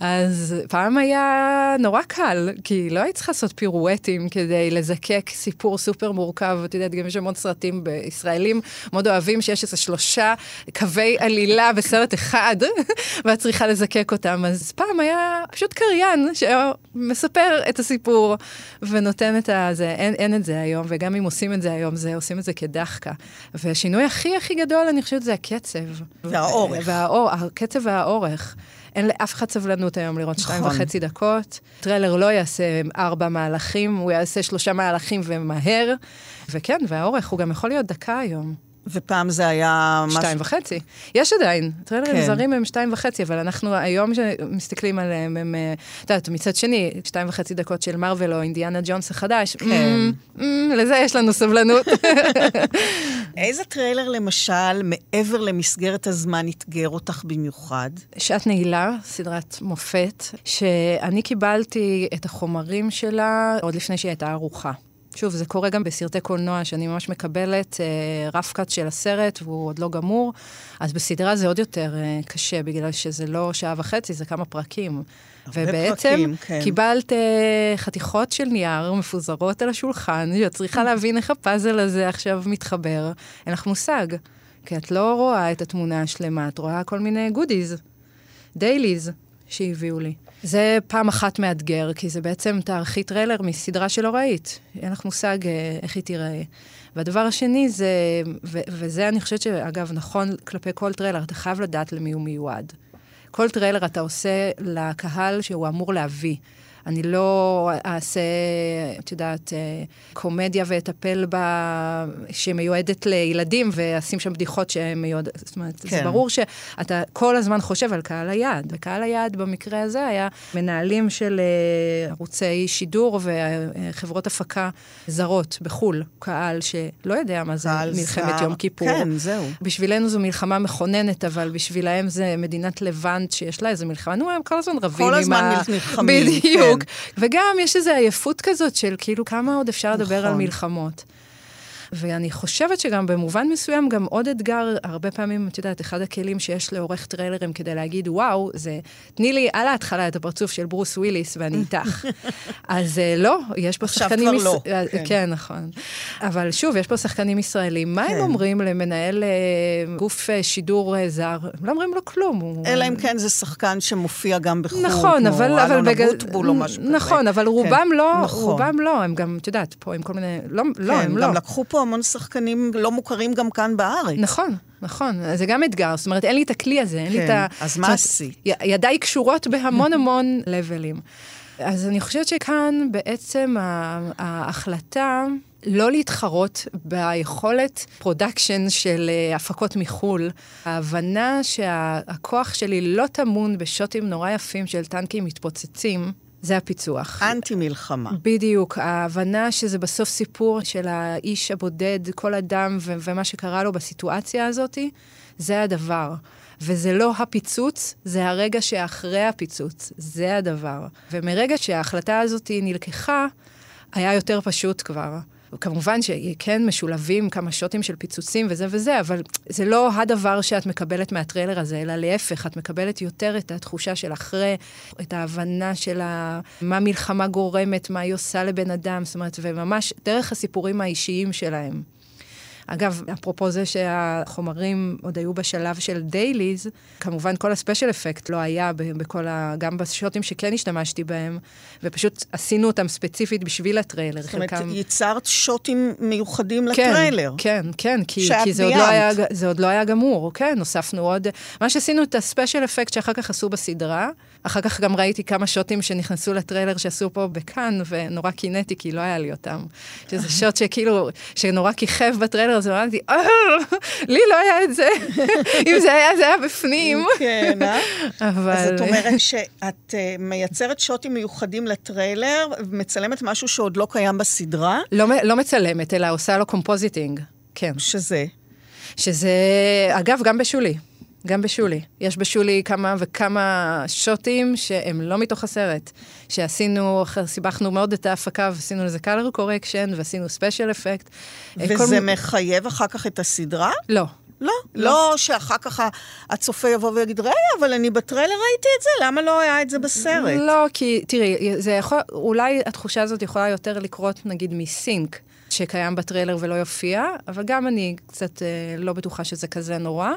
Speaker 8: אז פעם היה נורא קל, כי לא היית צריכה לעשות פירואטים כדי לזקק סיפור סופר מורכב. את יודעת, גם יש המון סרטים בישראלים מאוד אוהבים שיש איזה שלושה קווי עלילה בסרט אחד, [LAUGHS] ואת צריכה לזקק אותם. אז פעם היה פשוט קריין שמספר את הסיפור ונותן את הזה. אין, אין את זה היום, וגם אם עושים את זה היום, זה, עושים את זה כדחקה. והשינוי הכי הכי גדול, אני חושבת, זה הקצב.
Speaker 7: והאורך.
Speaker 8: והאור, הקצב והאורך. אין לאף אחד סבלנות היום לראות נכון. שתיים וחצי דקות. טריילר לא יעשה ארבע מהלכים, הוא יעשה שלושה מהלכים ומהר. וכן, והאורך הוא גם יכול להיות דקה היום.
Speaker 7: ופעם זה היה...
Speaker 8: שתיים וחצי. יש עדיין, טריילרים
Speaker 7: כן.
Speaker 8: זרים הם שתיים וחצי, אבל אנחנו היום שמסתכלים עליהם, הם, אה, את יודעת, מצד שני, שתיים וחצי דקות של מארוול או אינדיאנה ג'ונס החדש,
Speaker 7: כן.
Speaker 8: אמ, אמ, לזה יש לנו סבלנות. [LAUGHS]
Speaker 7: איזה טריילר, למשל, מעבר למסגרת הזמן, אתגר אותך במיוחד?
Speaker 8: שעת נעילה, סדרת מופת, שאני קיבלתי את החומרים שלה עוד לפני שהיא הייתה ערוכה. שוב, זה קורה גם בסרטי קולנוע, שאני ממש מקבלת אה, rough cut של הסרט, והוא עוד לא גמור, אז בסדרה זה עוד יותר אה, קשה, בגלל שזה לא שעה וחצי, זה כמה פרקים. ובעצם
Speaker 7: פרקים, כן.
Speaker 8: קיבלת אה, חתיכות של נייר מפוזרות על השולחן, שאת צריכה [LAUGHS] להבין איך הפאזל הזה עכשיו מתחבר. אין לך מושג, כי את לא רואה את התמונה השלמה, את רואה כל מיני goodies, dailies שהביאו לי. זה פעם אחת מאתגר, כי זה בעצם תערכי טריילר מסדרה שלא ראית. אין לך מושג אה, איך היא תיראה. והדבר השני זה, ו- וזה אני חושבת שאגב נכון כלפי כל טריילר, אתה חייב לדעת למי הוא מיועד. כל טריילר אתה עושה לקהל שהוא אמור להביא. אני לא אעשה, את יודעת, אה, קומדיה ואטפל בה, שמיועדת לילדים, ואשים שם בדיחות שהן מיועדות, זאת אומרת, כן. זה. ברור שאתה כל הזמן חושב על קהל היעד. וקהל היעד במקרה הזה היה מנהלים של אה, ערוצי שידור וחברות הפקה זרות בחו"ל. קהל שלא יודע מה זה מלחמת. יום כיפור.
Speaker 7: כן, זהו.
Speaker 8: בשבילנו זו מלחמה מכוננת, אבל בשבילהם זה מדינת לבנט שיש לה איזה מלחמה. נו, הם כל הזמן רבים
Speaker 7: כל
Speaker 8: עם
Speaker 7: הזמן
Speaker 8: ה...
Speaker 7: נלחמים,
Speaker 8: בדיוק.
Speaker 7: כן.
Speaker 8: וגם יש איזו עייפות כזאת של כאילו כמה עוד אפשר לדבר על
Speaker 7: נכון.
Speaker 8: מלחמות. ואני חושבת שגם במובן מסוים, גם עוד אתגר, הרבה פעמים, את יודעת, אחד הכלים שיש לעורך טריילרים כדי להגיד, וואו, זה, תני לי על ההתחלה את הפרצוף של ברוס וויליס ואני איתך. [LAUGHS] אז אה, לא, יש פה
Speaker 7: עכשיו
Speaker 8: שחקנים...
Speaker 7: כבר לא,
Speaker 8: אה,
Speaker 7: כן.
Speaker 8: כן, נכון. אבל שוב, יש פה שחקנים ישראלים. מה
Speaker 7: כן.
Speaker 8: הם אומרים למנהל אה, גוף שידור זר? הם לא אומרים לו כלום. הוא-
Speaker 7: אלא אם כן זה שחקן שמופיע גם בחו"ל,
Speaker 8: נכון,
Speaker 7: כמו
Speaker 8: אבל,
Speaker 7: אלון
Speaker 8: בגלל...
Speaker 7: אבוטבול או משהו כזה.
Speaker 8: נכון, אבל רובם
Speaker 7: כן,
Speaker 8: לא,
Speaker 7: נכון.
Speaker 8: רובם לא, הם גם, את יודעת, פה עם כל מיני... לא, לא,
Speaker 7: כן,
Speaker 8: הם לא.
Speaker 7: גם לקחו פה המון שחקנים לא מוכרים גם כאן בארץ.
Speaker 8: נכון, נכון, זה גם אתגר, זאת אומרת, אין לי את הכלי הזה, אין לי
Speaker 7: כן,
Speaker 8: את ה...
Speaker 7: אז מה עשית?
Speaker 8: ידיי קשורות בהמון [LAUGHS] המון levels. אז אני חושבת שכאן בעצם ההחלטה לא להתחרות ביכולת production של אה, הפקות מחו"ל. ההבנה שהכוח שלי לא טמון בשוטים נורא יפים של טנקים מתפוצצים, זה הפיצוח.
Speaker 7: אנטי-מלחמה.
Speaker 8: בדיוק, ההבנה שזה בסוף סיפור של האיש הבודד, כל אדם ו- ומה שקרה לו בסיטואציה הזאת, זה הדבר. וזה לא הפיצוץ, זה הרגע שאחרי הפיצוץ, זה הדבר. ומרגע שההחלטה הזאת נלקחה, היה יותר פשוט כבר. כמובן שכן משולבים כמה שוטים של פיצוצים וזה וזה, אבל זה לא הדבר שאת מקבלת מהטריילר הזה, אלא להפך, את מקבלת יותר את התחושה של אחרי, את ההבנה של ה... מה מלחמה גורמת, מה היא עושה לבן אדם, זאת אומרת, וממש דרך הסיפורים האישיים שלהם. אגב, אפרופו זה שהחומרים עוד היו בשלב של dailies, כמובן כל ה special effect לא היה בכל ה... גם בשוטים שכן השתמשתי בהם, ופשוט עשינו אותם ספציפית בשביל הטריילר.
Speaker 7: זאת אומרת,
Speaker 8: חלקם-
Speaker 7: ייצרת שוטים מיוחדים
Speaker 8: כן,
Speaker 7: לטריילר.
Speaker 8: כן, כן, כי, כי זה, עוד לא היה. זה עוד לא היה גמור, כן, הוספנו עוד... מה שעשינו את ה special effect שאחר כך עשו בסדרה, אחר כך גם ראיתי כמה שוטים שנכנסו לטריילר שעשו פה בכאן, ונורא קינאתי, כי לא היה לי אותם. שזה [LAUGHS] שוט שכאילו, שנורא כיכב בטריילר, אז אמרתי, "אה, לי לא היה את זה, [LAUGHS] אם זה היה, זה היה בפנים.
Speaker 7: כן, אה?
Speaker 8: אבל...
Speaker 7: אז את אומרת שאת אה, מייצרת שוטים מיוחדים לטריילר, ומצלמת משהו שעוד לא קיים בסדרה,
Speaker 8: לא, לא מצלמת, אלא עושה לו compositing, כן.
Speaker 7: שזה...
Speaker 8: שזה, אגב, גם בשולי. גם בשולי. יש בשולי כמה וכמה שוטים שהם לא מתוך הסרט. שעשינו, סיבכנו מאוד את ההפקה ועשינו לזה color correction ועשינו effect. אה, כל
Speaker 7: וזה
Speaker 8: מ-
Speaker 7: מחייב אחר כך את הסדרה?
Speaker 8: לא.
Speaker 7: לא, לא שאחר כך הצופה יבוא ויגיד, רגע, אבל אני בטריילר ראיתי את זה, למה לא היה את זה בסרט?
Speaker 8: לא, כי תראי, זה יכול, אולי התחושה הזאת יכולה יותר לקרות נגיד מסינק. שקיים בטריילר ולא יופיע, אבל גם אני קצת אה, לא בטוחה שזה כזה נורא.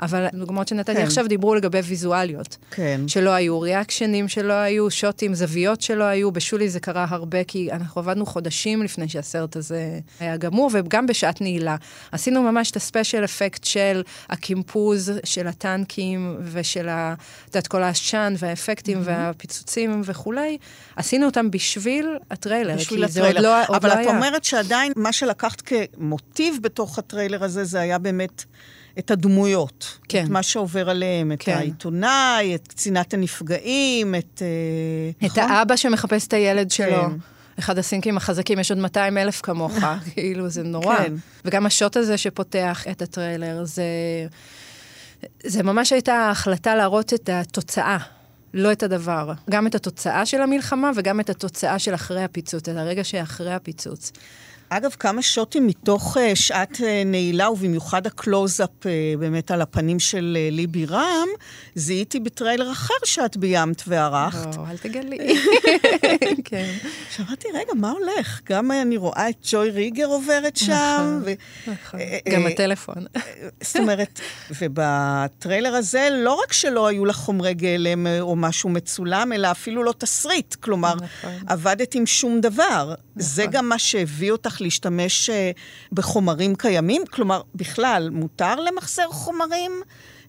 Speaker 8: אבל הדוגמאות שנתתי
Speaker 7: כן.
Speaker 8: עכשיו דיברו לגבי ויזואליות.
Speaker 7: כן.
Speaker 8: שלא היו, ריאקשנים שלא היו, שוטים, זוויות שלא היו. בשולי זה קרה הרבה, כי אנחנו עבדנו חודשים לפני שהסרט הזה היה גמור, וגם בשעת נעילה. עשינו ממש את הספיישל אפקט של הקימפוז, של הטנקים ושל ה... את יודעת, כל העשן והאפקטים והפיצוצים וכולי. עשינו אותם בשביל הטריילר,
Speaker 7: בשביל
Speaker 8: כי זה עוד
Speaker 7: הטריילר.
Speaker 8: לא, עוד
Speaker 7: אבל
Speaker 8: לא
Speaker 7: את
Speaker 8: היה.
Speaker 7: אומרת שעדיין עדיין, מה שלקחת כמוטיב בתוך הטריילר הזה, זה היה באמת את הדמויות.
Speaker 8: כן.
Speaker 7: את מה שעובר עליהם, את
Speaker 8: כן.
Speaker 7: העיתונאי, את קצינת הנפגעים, את... אה,
Speaker 8: את
Speaker 7: נכון?
Speaker 8: האבא שמחפש את הילד שלו.
Speaker 7: כן.
Speaker 8: אחד ה syncים החזקים, יש עוד 200 אלף כמוך, [LAUGHS] כאילו, זה נורא.
Speaker 7: כן.
Speaker 8: וגם השוט הזה שפותח את הטריילר, זה... זה ממש הייתה החלטה להראות את התוצאה, לא את הדבר. גם את התוצאה של המלחמה וגם את התוצאה של אחרי הפיצוץ, את הרגע שאחרי הפיצוץ.
Speaker 7: אגב, כמה שוטים מתוך uh, שעת uh, נעילה, ובמיוחד ה close-up uh, באמת על הפנים של uh, ליבי רם, זיהיתי בטריילר אחר שאת ביימת וערכת.
Speaker 8: לא, אל תגלי. [LAUGHS] כן.
Speaker 7: שאמרתי, רגע, מה הולך? גם אני רואה את ג'וי ריגר עוברת שם.
Speaker 8: נכון.
Speaker 7: אה,
Speaker 8: גם הטלפון.
Speaker 7: זאת אומרת, [LAUGHS] ובטריילר הזה, לא רק שלא היו לה חומרי גלם או משהו מצולם, אלא אפילו לא תסריט. כלומר,
Speaker 8: נכון.
Speaker 7: עבדת עם שום דבר. זה גם מה שהביא אותך להשתמש אה, בחומרים קיימים? כלומר, בכלל, מותר למחזר חומרים?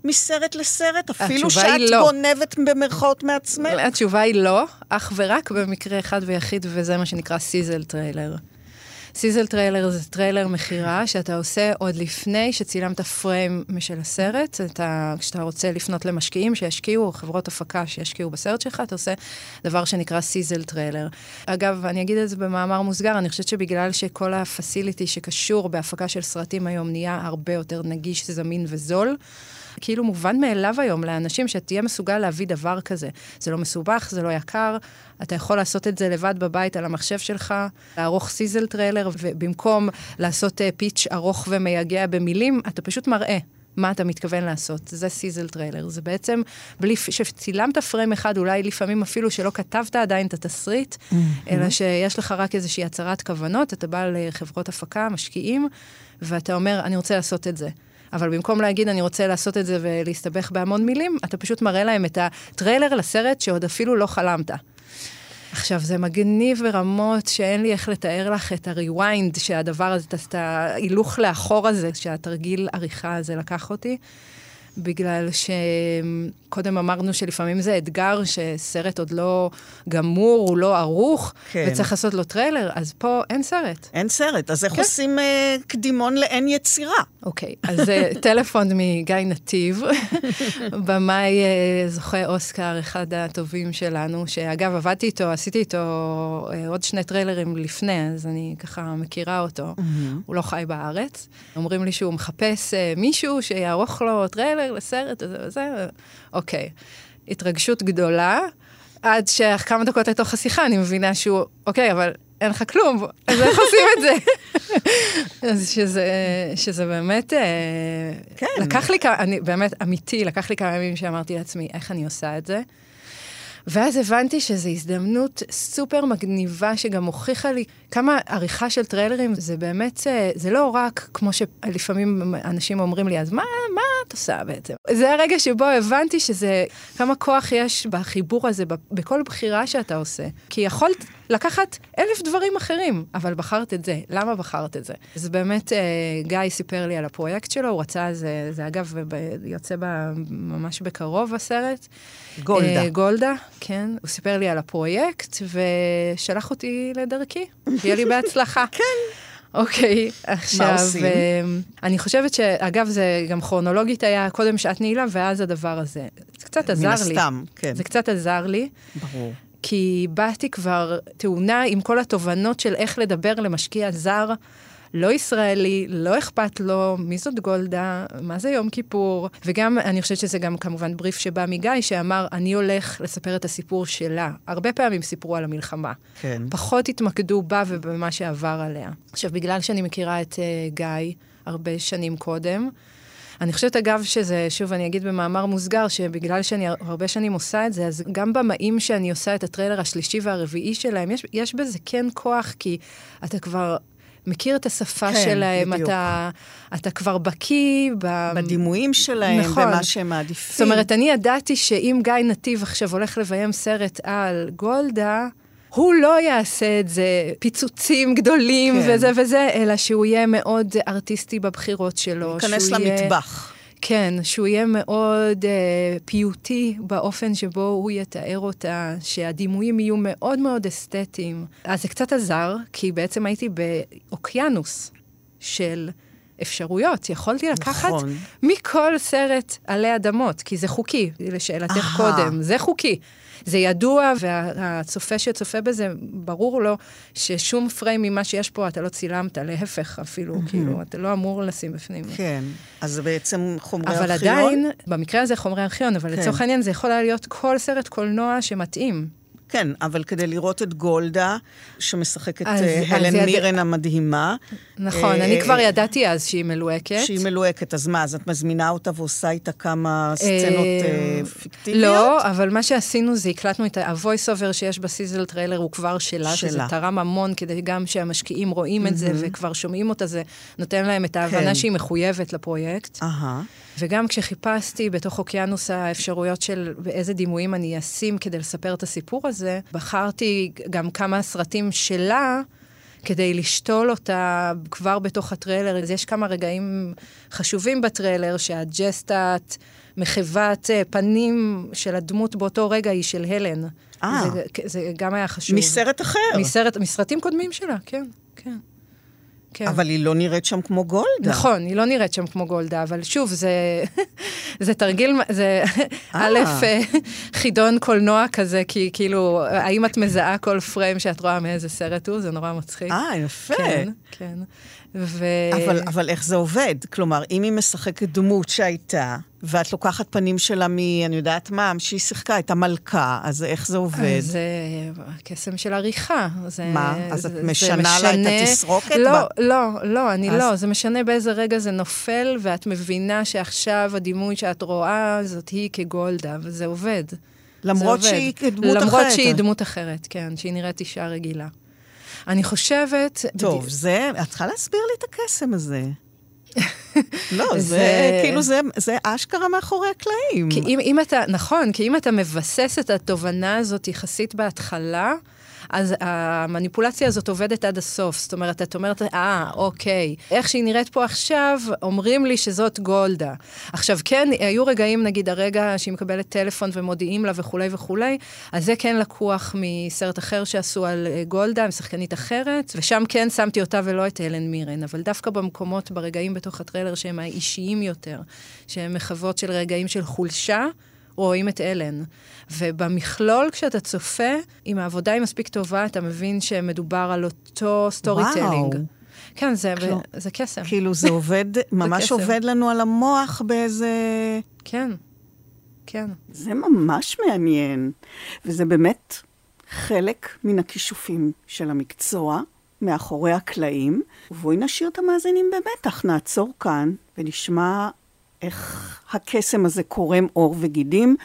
Speaker 7: מסרט לסרט, אפילו שאת
Speaker 8: לא.
Speaker 7: גונבת במרכאות מעצמך?
Speaker 8: התשובה היא לא, אך ורק במקרה אחד ויחיד, וזה מה שנקרא sizzle trailer. sizzle trailer זה טריילר מכירה שאתה עושה עוד לפני שצילמת פריים של הסרט. אתה, כשאתה רוצה לפנות למשקיעים שישקיעו, או חברות הפקה שישקיעו בסרט שלך, אתה עושה דבר שנקרא sizzle trailer. אגב, אני אגיד את זה במאמר מוסגר, אני חושבת שבגלל שכל ה facility שקשור בהפקה של סרטים היום נהיה הרבה יותר נגיש, זמין וזול, כאילו מובן מאליו היום לאנשים שתהיה מסוגל להביא דבר כזה. זה לא מסובך, זה לא יקר, אתה יכול לעשות את זה לבד בבית על המחשב שלך, לערוך sizzle trailer, ובמקום לעשות uh, pitch ארוך ומייגע במילים, אתה פשוט מראה. מה אתה מתכוון לעשות. זה sizzle trailer. זה בעצם, בלי שצילמת פריים אחד, אולי לפעמים אפילו שלא כתבת עדיין את התסריט, mm-hmm. אלא שיש לך רק איזושהי הצהרת כוונות, אתה בא לחברות הפקה, משקיעים, ואתה אומר, אני רוצה לעשות את זה. אבל במקום להגיד, אני רוצה לעשות את זה ולהסתבך בהמון מילים, אתה פשוט מראה להם את הטריילר לסרט שעוד אפילו לא חלמת. עכשיו, זה מגניב ברמות שאין לי איך לתאר לך את ה rewind שהדבר הזה, את ההילוך לאחור הזה, שהתרגיל עריכה הזה לקח אותי. בגלל שקודם אמרנו שלפעמים זה אתגר שסרט עוד לא גמור, הוא לא ערוך,
Speaker 7: כן.
Speaker 8: וצריך לעשות לו טריילר, אז פה אין סרט.
Speaker 7: אין סרט, אז איך
Speaker 8: כן.
Speaker 7: עושים אה, קדימון לאין יצירה?
Speaker 8: אוקיי, אז זה [LAUGHS] טלפון מגיא נתיב, במאי אה, זוכה אוסקר, אחד הטובים שלנו, שאגב, עבדתי איתו, עשיתי איתו אה, עוד שני טריילרים לפני, אז אני ככה מכירה אותו. הוא לא חי בארץ. אומרים לי שהוא מחפש אה, מישהו שיערוך לו טריילר לסרט וזה וזה, אוקיי. התרגשות גדולה, עד שכמה דקות לתוך השיחה אני מבינה שהוא, אוקיי, אבל אין לך כלום, אז איך עושים את זה? [LAUGHS] אז שזה, שזה באמת, אה,
Speaker 7: כן.
Speaker 8: לקח לי כמה, אני באמת, אמיתי, לקח לי כמה ימים שאמרתי לעצמי, איך אני עושה את זה? ואז הבנתי שזו הזדמנות סופר מגניבה, שגם הוכיחה לי כמה עריכה של טריילרים, זה באמת, אה, זה לא רק כמו שלפעמים אנשים אומרים לי, אז מה, מה את עושה בעצם? זה הרגע שבו הבנתי שזה, כמה כוח יש בחיבור הזה, בכל בחירה שאתה עושה. כי יכולת לקחת אלף דברים אחרים, אבל בחרת את זה. למה בחרת את זה? אז באמת, אה, גיא סיפר לי על הפרויקט שלו, הוא רצה, זה, זה אגב, ב- יוצא בה ממש בקרוב הסרט.
Speaker 7: גולדה.
Speaker 8: אה, גולדה, כן. הוא סיפר לי על הפרויקט, ושלח אותי לדרכי. שיהיה לי בהצלחה. [LAUGHS]
Speaker 7: כן.
Speaker 8: אוקיי, עכשיו,
Speaker 7: עושים?
Speaker 8: אה, אני חושבת שאגב, זה גם כרונולוגית היה קודם שעת נעילה, ואז הדבר הזה. זה קצת עזר
Speaker 7: מן
Speaker 8: לי.
Speaker 7: הסתם, כן.
Speaker 8: זה קצת עזר לי.
Speaker 7: ברור.
Speaker 8: כי באתי כבר טעונה עם כל התובנות של איך לדבר למשקיע זר, לא ישראלי, לא אכפת לו מי זאת גולדה, מה זה יום כיפור, וגם, אני חושבת שזה גם כמובן בריף שבא מגיא, שאמר, אני הולך לספר את הסיפור שלה. הרבה פעמים סיפרו על המלחמה.
Speaker 7: כן.
Speaker 8: פחות התמקדו בה ובמה שעבר עליה. עכשיו, בגלל שאני מכירה את uh, גיא הרבה שנים קודם, אני חושבת, אגב, שזה, שוב, אני אגיד במאמר מוסגר, שבגלל שאני הרבה שנים עושה את זה, אז גם במאים שאני עושה את הטריילר השלישי והרביעי שלהם, יש, יש בזה כן כוח, כי אתה כבר מכיר את השפה
Speaker 7: כן,
Speaker 8: שלהם,
Speaker 7: בדיוק.
Speaker 8: אתה, אתה כבר בקיא ב...
Speaker 7: בדימויים שלהם,
Speaker 8: נכון.
Speaker 7: במה שהם מעדיפים.
Speaker 8: זאת אומרת, אני ידעתי שאם גיא נתיב עכשיו הולך לביים סרט על גולדה, הוא לא יעשה את זה פיצוצים גדולים
Speaker 7: כן.
Speaker 8: וזה וזה, אלא שהוא יהיה מאוד ארטיסטי בבחירות שלו.
Speaker 7: להיכנס
Speaker 8: שהוא יהיה-
Speaker 7: למטבח.
Speaker 8: כן, שהוא יהיה מאוד אה, פיוטי באופן שבו הוא יתאר אותה, שהדימויים יהיו מאוד מאוד אסתטיים. אז זה קצת עזר, כי בעצם הייתי באוקיינוס של אפשרויות. יכולתי לקחת
Speaker 7: נכון.
Speaker 8: מכל סרט עלי אדמות, כי זה חוקי, לשאלתך. קודם, זה חוקי. זה ידוע, והצופה שצופה בזה, ברור לו ששום פריים ממה שיש פה אתה לא צילמת, להפך אפילו, כאילו, אתה לא אמור לשים בפנים.
Speaker 7: כן, אז בעצם חומרי
Speaker 8: אבל
Speaker 7: ארכיון?
Speaker 8: עדיין, במקרה הזה חומרי ארכיון, אבל
Speaker 7: כן.
Speaker 8: לצורך העניין זה יכול היה להיות כל סרט קולנוע שמתאים.
Speaker 7: כן, אבל כדי לראות את גולדה, שמשחקת
Speaker 8: אז-
Speaker 7: אה,
Speaker 8: אז
Speaker 7: הלן
Speaker 8: יד-
Speaker 7: מירן המדהימה.
Speaker 8: נכון,
Speaker 7: אה,
Speaker 8: אני כבר ידעתי אז שהיא מלוהקת.
Speaker 7: שהיא מלוהקת, אז מה, אז את מזמינה אותה ועושה איתה כמה סצנות אה, פיקטיביות?
Speaker 8: לא, אבל מה שעשינו זה הקלטנו את ה-voice over שיש ב sizzle trailer, הוא כבר שלה, שזה
Speaker 7: שלה.
Speaker 8: תורם המון כדי גם שהמשקיעים רואים את זה. וכבר שומעים אותה, זה נותן להם את ההבנה
Speaker 7: כן.
Speaker 8: שהיא מחויבת לפרויקט. וגם כשחיפשתי בתוך אוקיינוס האפשרויות של באיזה דימויים אני אשים כדי לספר את הסיפור הזה, בחרתי גם כמה סרטים שלה. כדי לשתול אותה כבר בתוך הטריילר. אז יש כמה רגעים חשובים בטריילר, שהג'סטת, מחוות אה, פנים של הדמות באותו רגע היא של הלן.
Speaker 7: אה.
Speaker 8: זה, זה גם היה חשוב.
Speaker 7: מסרט אחר.
Speaker 8: מסרט, מסרטים קודמים שלה, כן, כן. כן.
Speaker 7: אבל היא לא נראית שם כמו גולדה.
Speaker 8: נכון, היא לא נראית שם כמו גולדה, אבל שוב, זה, [LAUGHS] זה תרגיל, זה א', אה, חידון קולנוע כזה, כי כאילו, האם את מזהה כל פריים שאת רואה מאיזה סרט הוא? זה נורא מצחיק.
Speaker 7: אה, יפה.
Speaker 8: כן, כן. ו...
Speaker 7: אבל, אבל איך זה עובד? כלומר, אם היא משחקת דמות שהייתה, ואת לוקחת פנים שלה מ... אני יודעת מה, שהיא שיחקה, את המלכה, אז איך זה עובד?
Speaker 8: זה קסם של עריכה. זה,
Speaker 7: מה? אז את
Speaker 8: זה- זה
Speaker 7: משנה לה את התסרוקת?
Speaker 8: לא,
Speaker 7: מה?
Speaker 8: לא, לא, אני
Speaker 7: אז-
Speaker 8: לא. זה משנה באיזה רגע זה נופל, ואת מבינה שעכשיו הדימוי שאת רואה זאת היא כגולדה, וזה עובד.
Speaker 7: למרות. שהיא דמות
Speaker 8: למרות
Speaker 7: אחרת.
Speaker 8: שהיא דמות אחרת, כן, שהיא נראית אישה רגילה. אני חושבת...
Speaker 7: טוב, זה, את צריכה להסביר לי את הקסם הזה. [LAUGHS] לא, זה,
Speaker 8: זה-
Speaker 7: כאילו, זה, זה אשכרה מאחורי הקלעים.
Speaker 8: כי אם, אם אתה, נכון, כי אם אתה מבסס את התובנה הזאת יחסית בהתחלה, אז המניפולציה הזאת עובדת עד הסוף. זאת אומרת, את אומרת, אה, אוקיי, איך שהיא נראית פה עכשיו, אומרים לי שזאת גולדה. עכשיו, כן, היו רגעים, נגיד הרגע שהיא מקבלת טלפון ומודיעים לה וכולי וכולי, אז זה כן לקוח מסרט אחר שעשו על אה, גולדה, עם שחקנית אחרת, ושם כן שמתי אותה ולא את הלן מירן, אבל דווקא במקומות, ברגעים בתוך הטריילר שהם האישיים יותר, שהם מחוות של רגעים של חולשה, רואים את הלן. ובמכלול, כשאתה צופה, אם העבודה היא מספיק טובה, אתה מבין שמדובר על אותו
Speaker 7: storytelling.
Speaker 8: כן, זה,
Speaker 7: כאילו-
Speaker 8: זה קסם.
Speaker 7: כאילו, זה עובד, [LAUGHS] ממש
Speaker 8: קסם.
Speaker 7: עובד לנו על המוח באיזה...
Speaker 8: כן, כן.
Speaker 12: זה ממש מעניין, וזה באמת חלק מן הכישופים של המקצוע, מאחורי הקלעים. ובואי נשאיר את המאזינים במתח, נעצור כאן ונשמע איך הקסם הזה קורם עור וגידים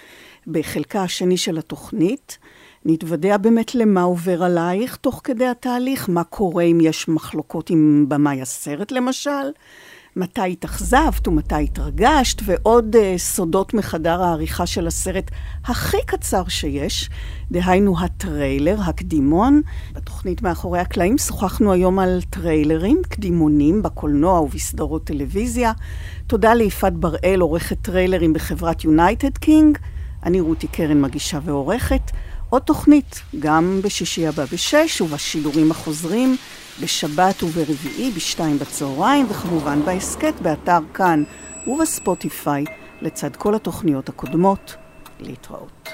Speaker 12: בחלקה השני של התוכנית. נתוודע באמת למה עובר עלייך תוך כדי התהליך, מה קורה אם יש מחלוקות עם במאי הסרט למשל, מתי התאכזבת ומתי התרגשת, ועוד uh, סודות מחדר העריכה של הסרט הכי קצר שיש, דהיינו הטריילר, הקדימון. בתוכנית מאחורי הקלעים שוחחנו היום על טריילרים, קדימונים בקולנוע ובסדרות טלוויזיה. תודה ליפעת בראל, עורכת טריילרים בחברת יונייטד קינג. אני רותי קרן, מגישה ועורכת. עוד תוכנית, גם בשישי הבא בשש, ובשידורים החוזרים, בשבת וברביעי בשתיים בצהריים, וכמובן בהסכת, באתר כאן ובספוטיפיי, לצד כל התוכניות הקודמות. להתראות.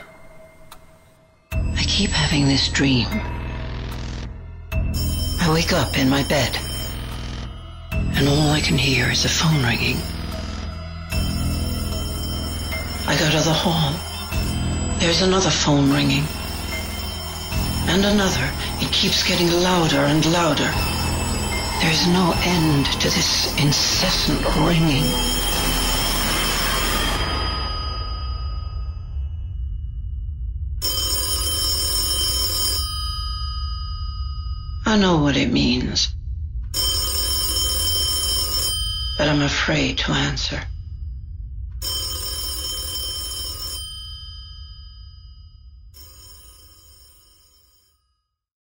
Speaker 13: I keep having this dream. I wake up in my bed, and all I can hear is a phone ringing. I go to the hall. There's another phone ringing. And another. It keeps getting louder and louder. There's no end to this incessant ringing. I know what it means. But I'm afraid to answer.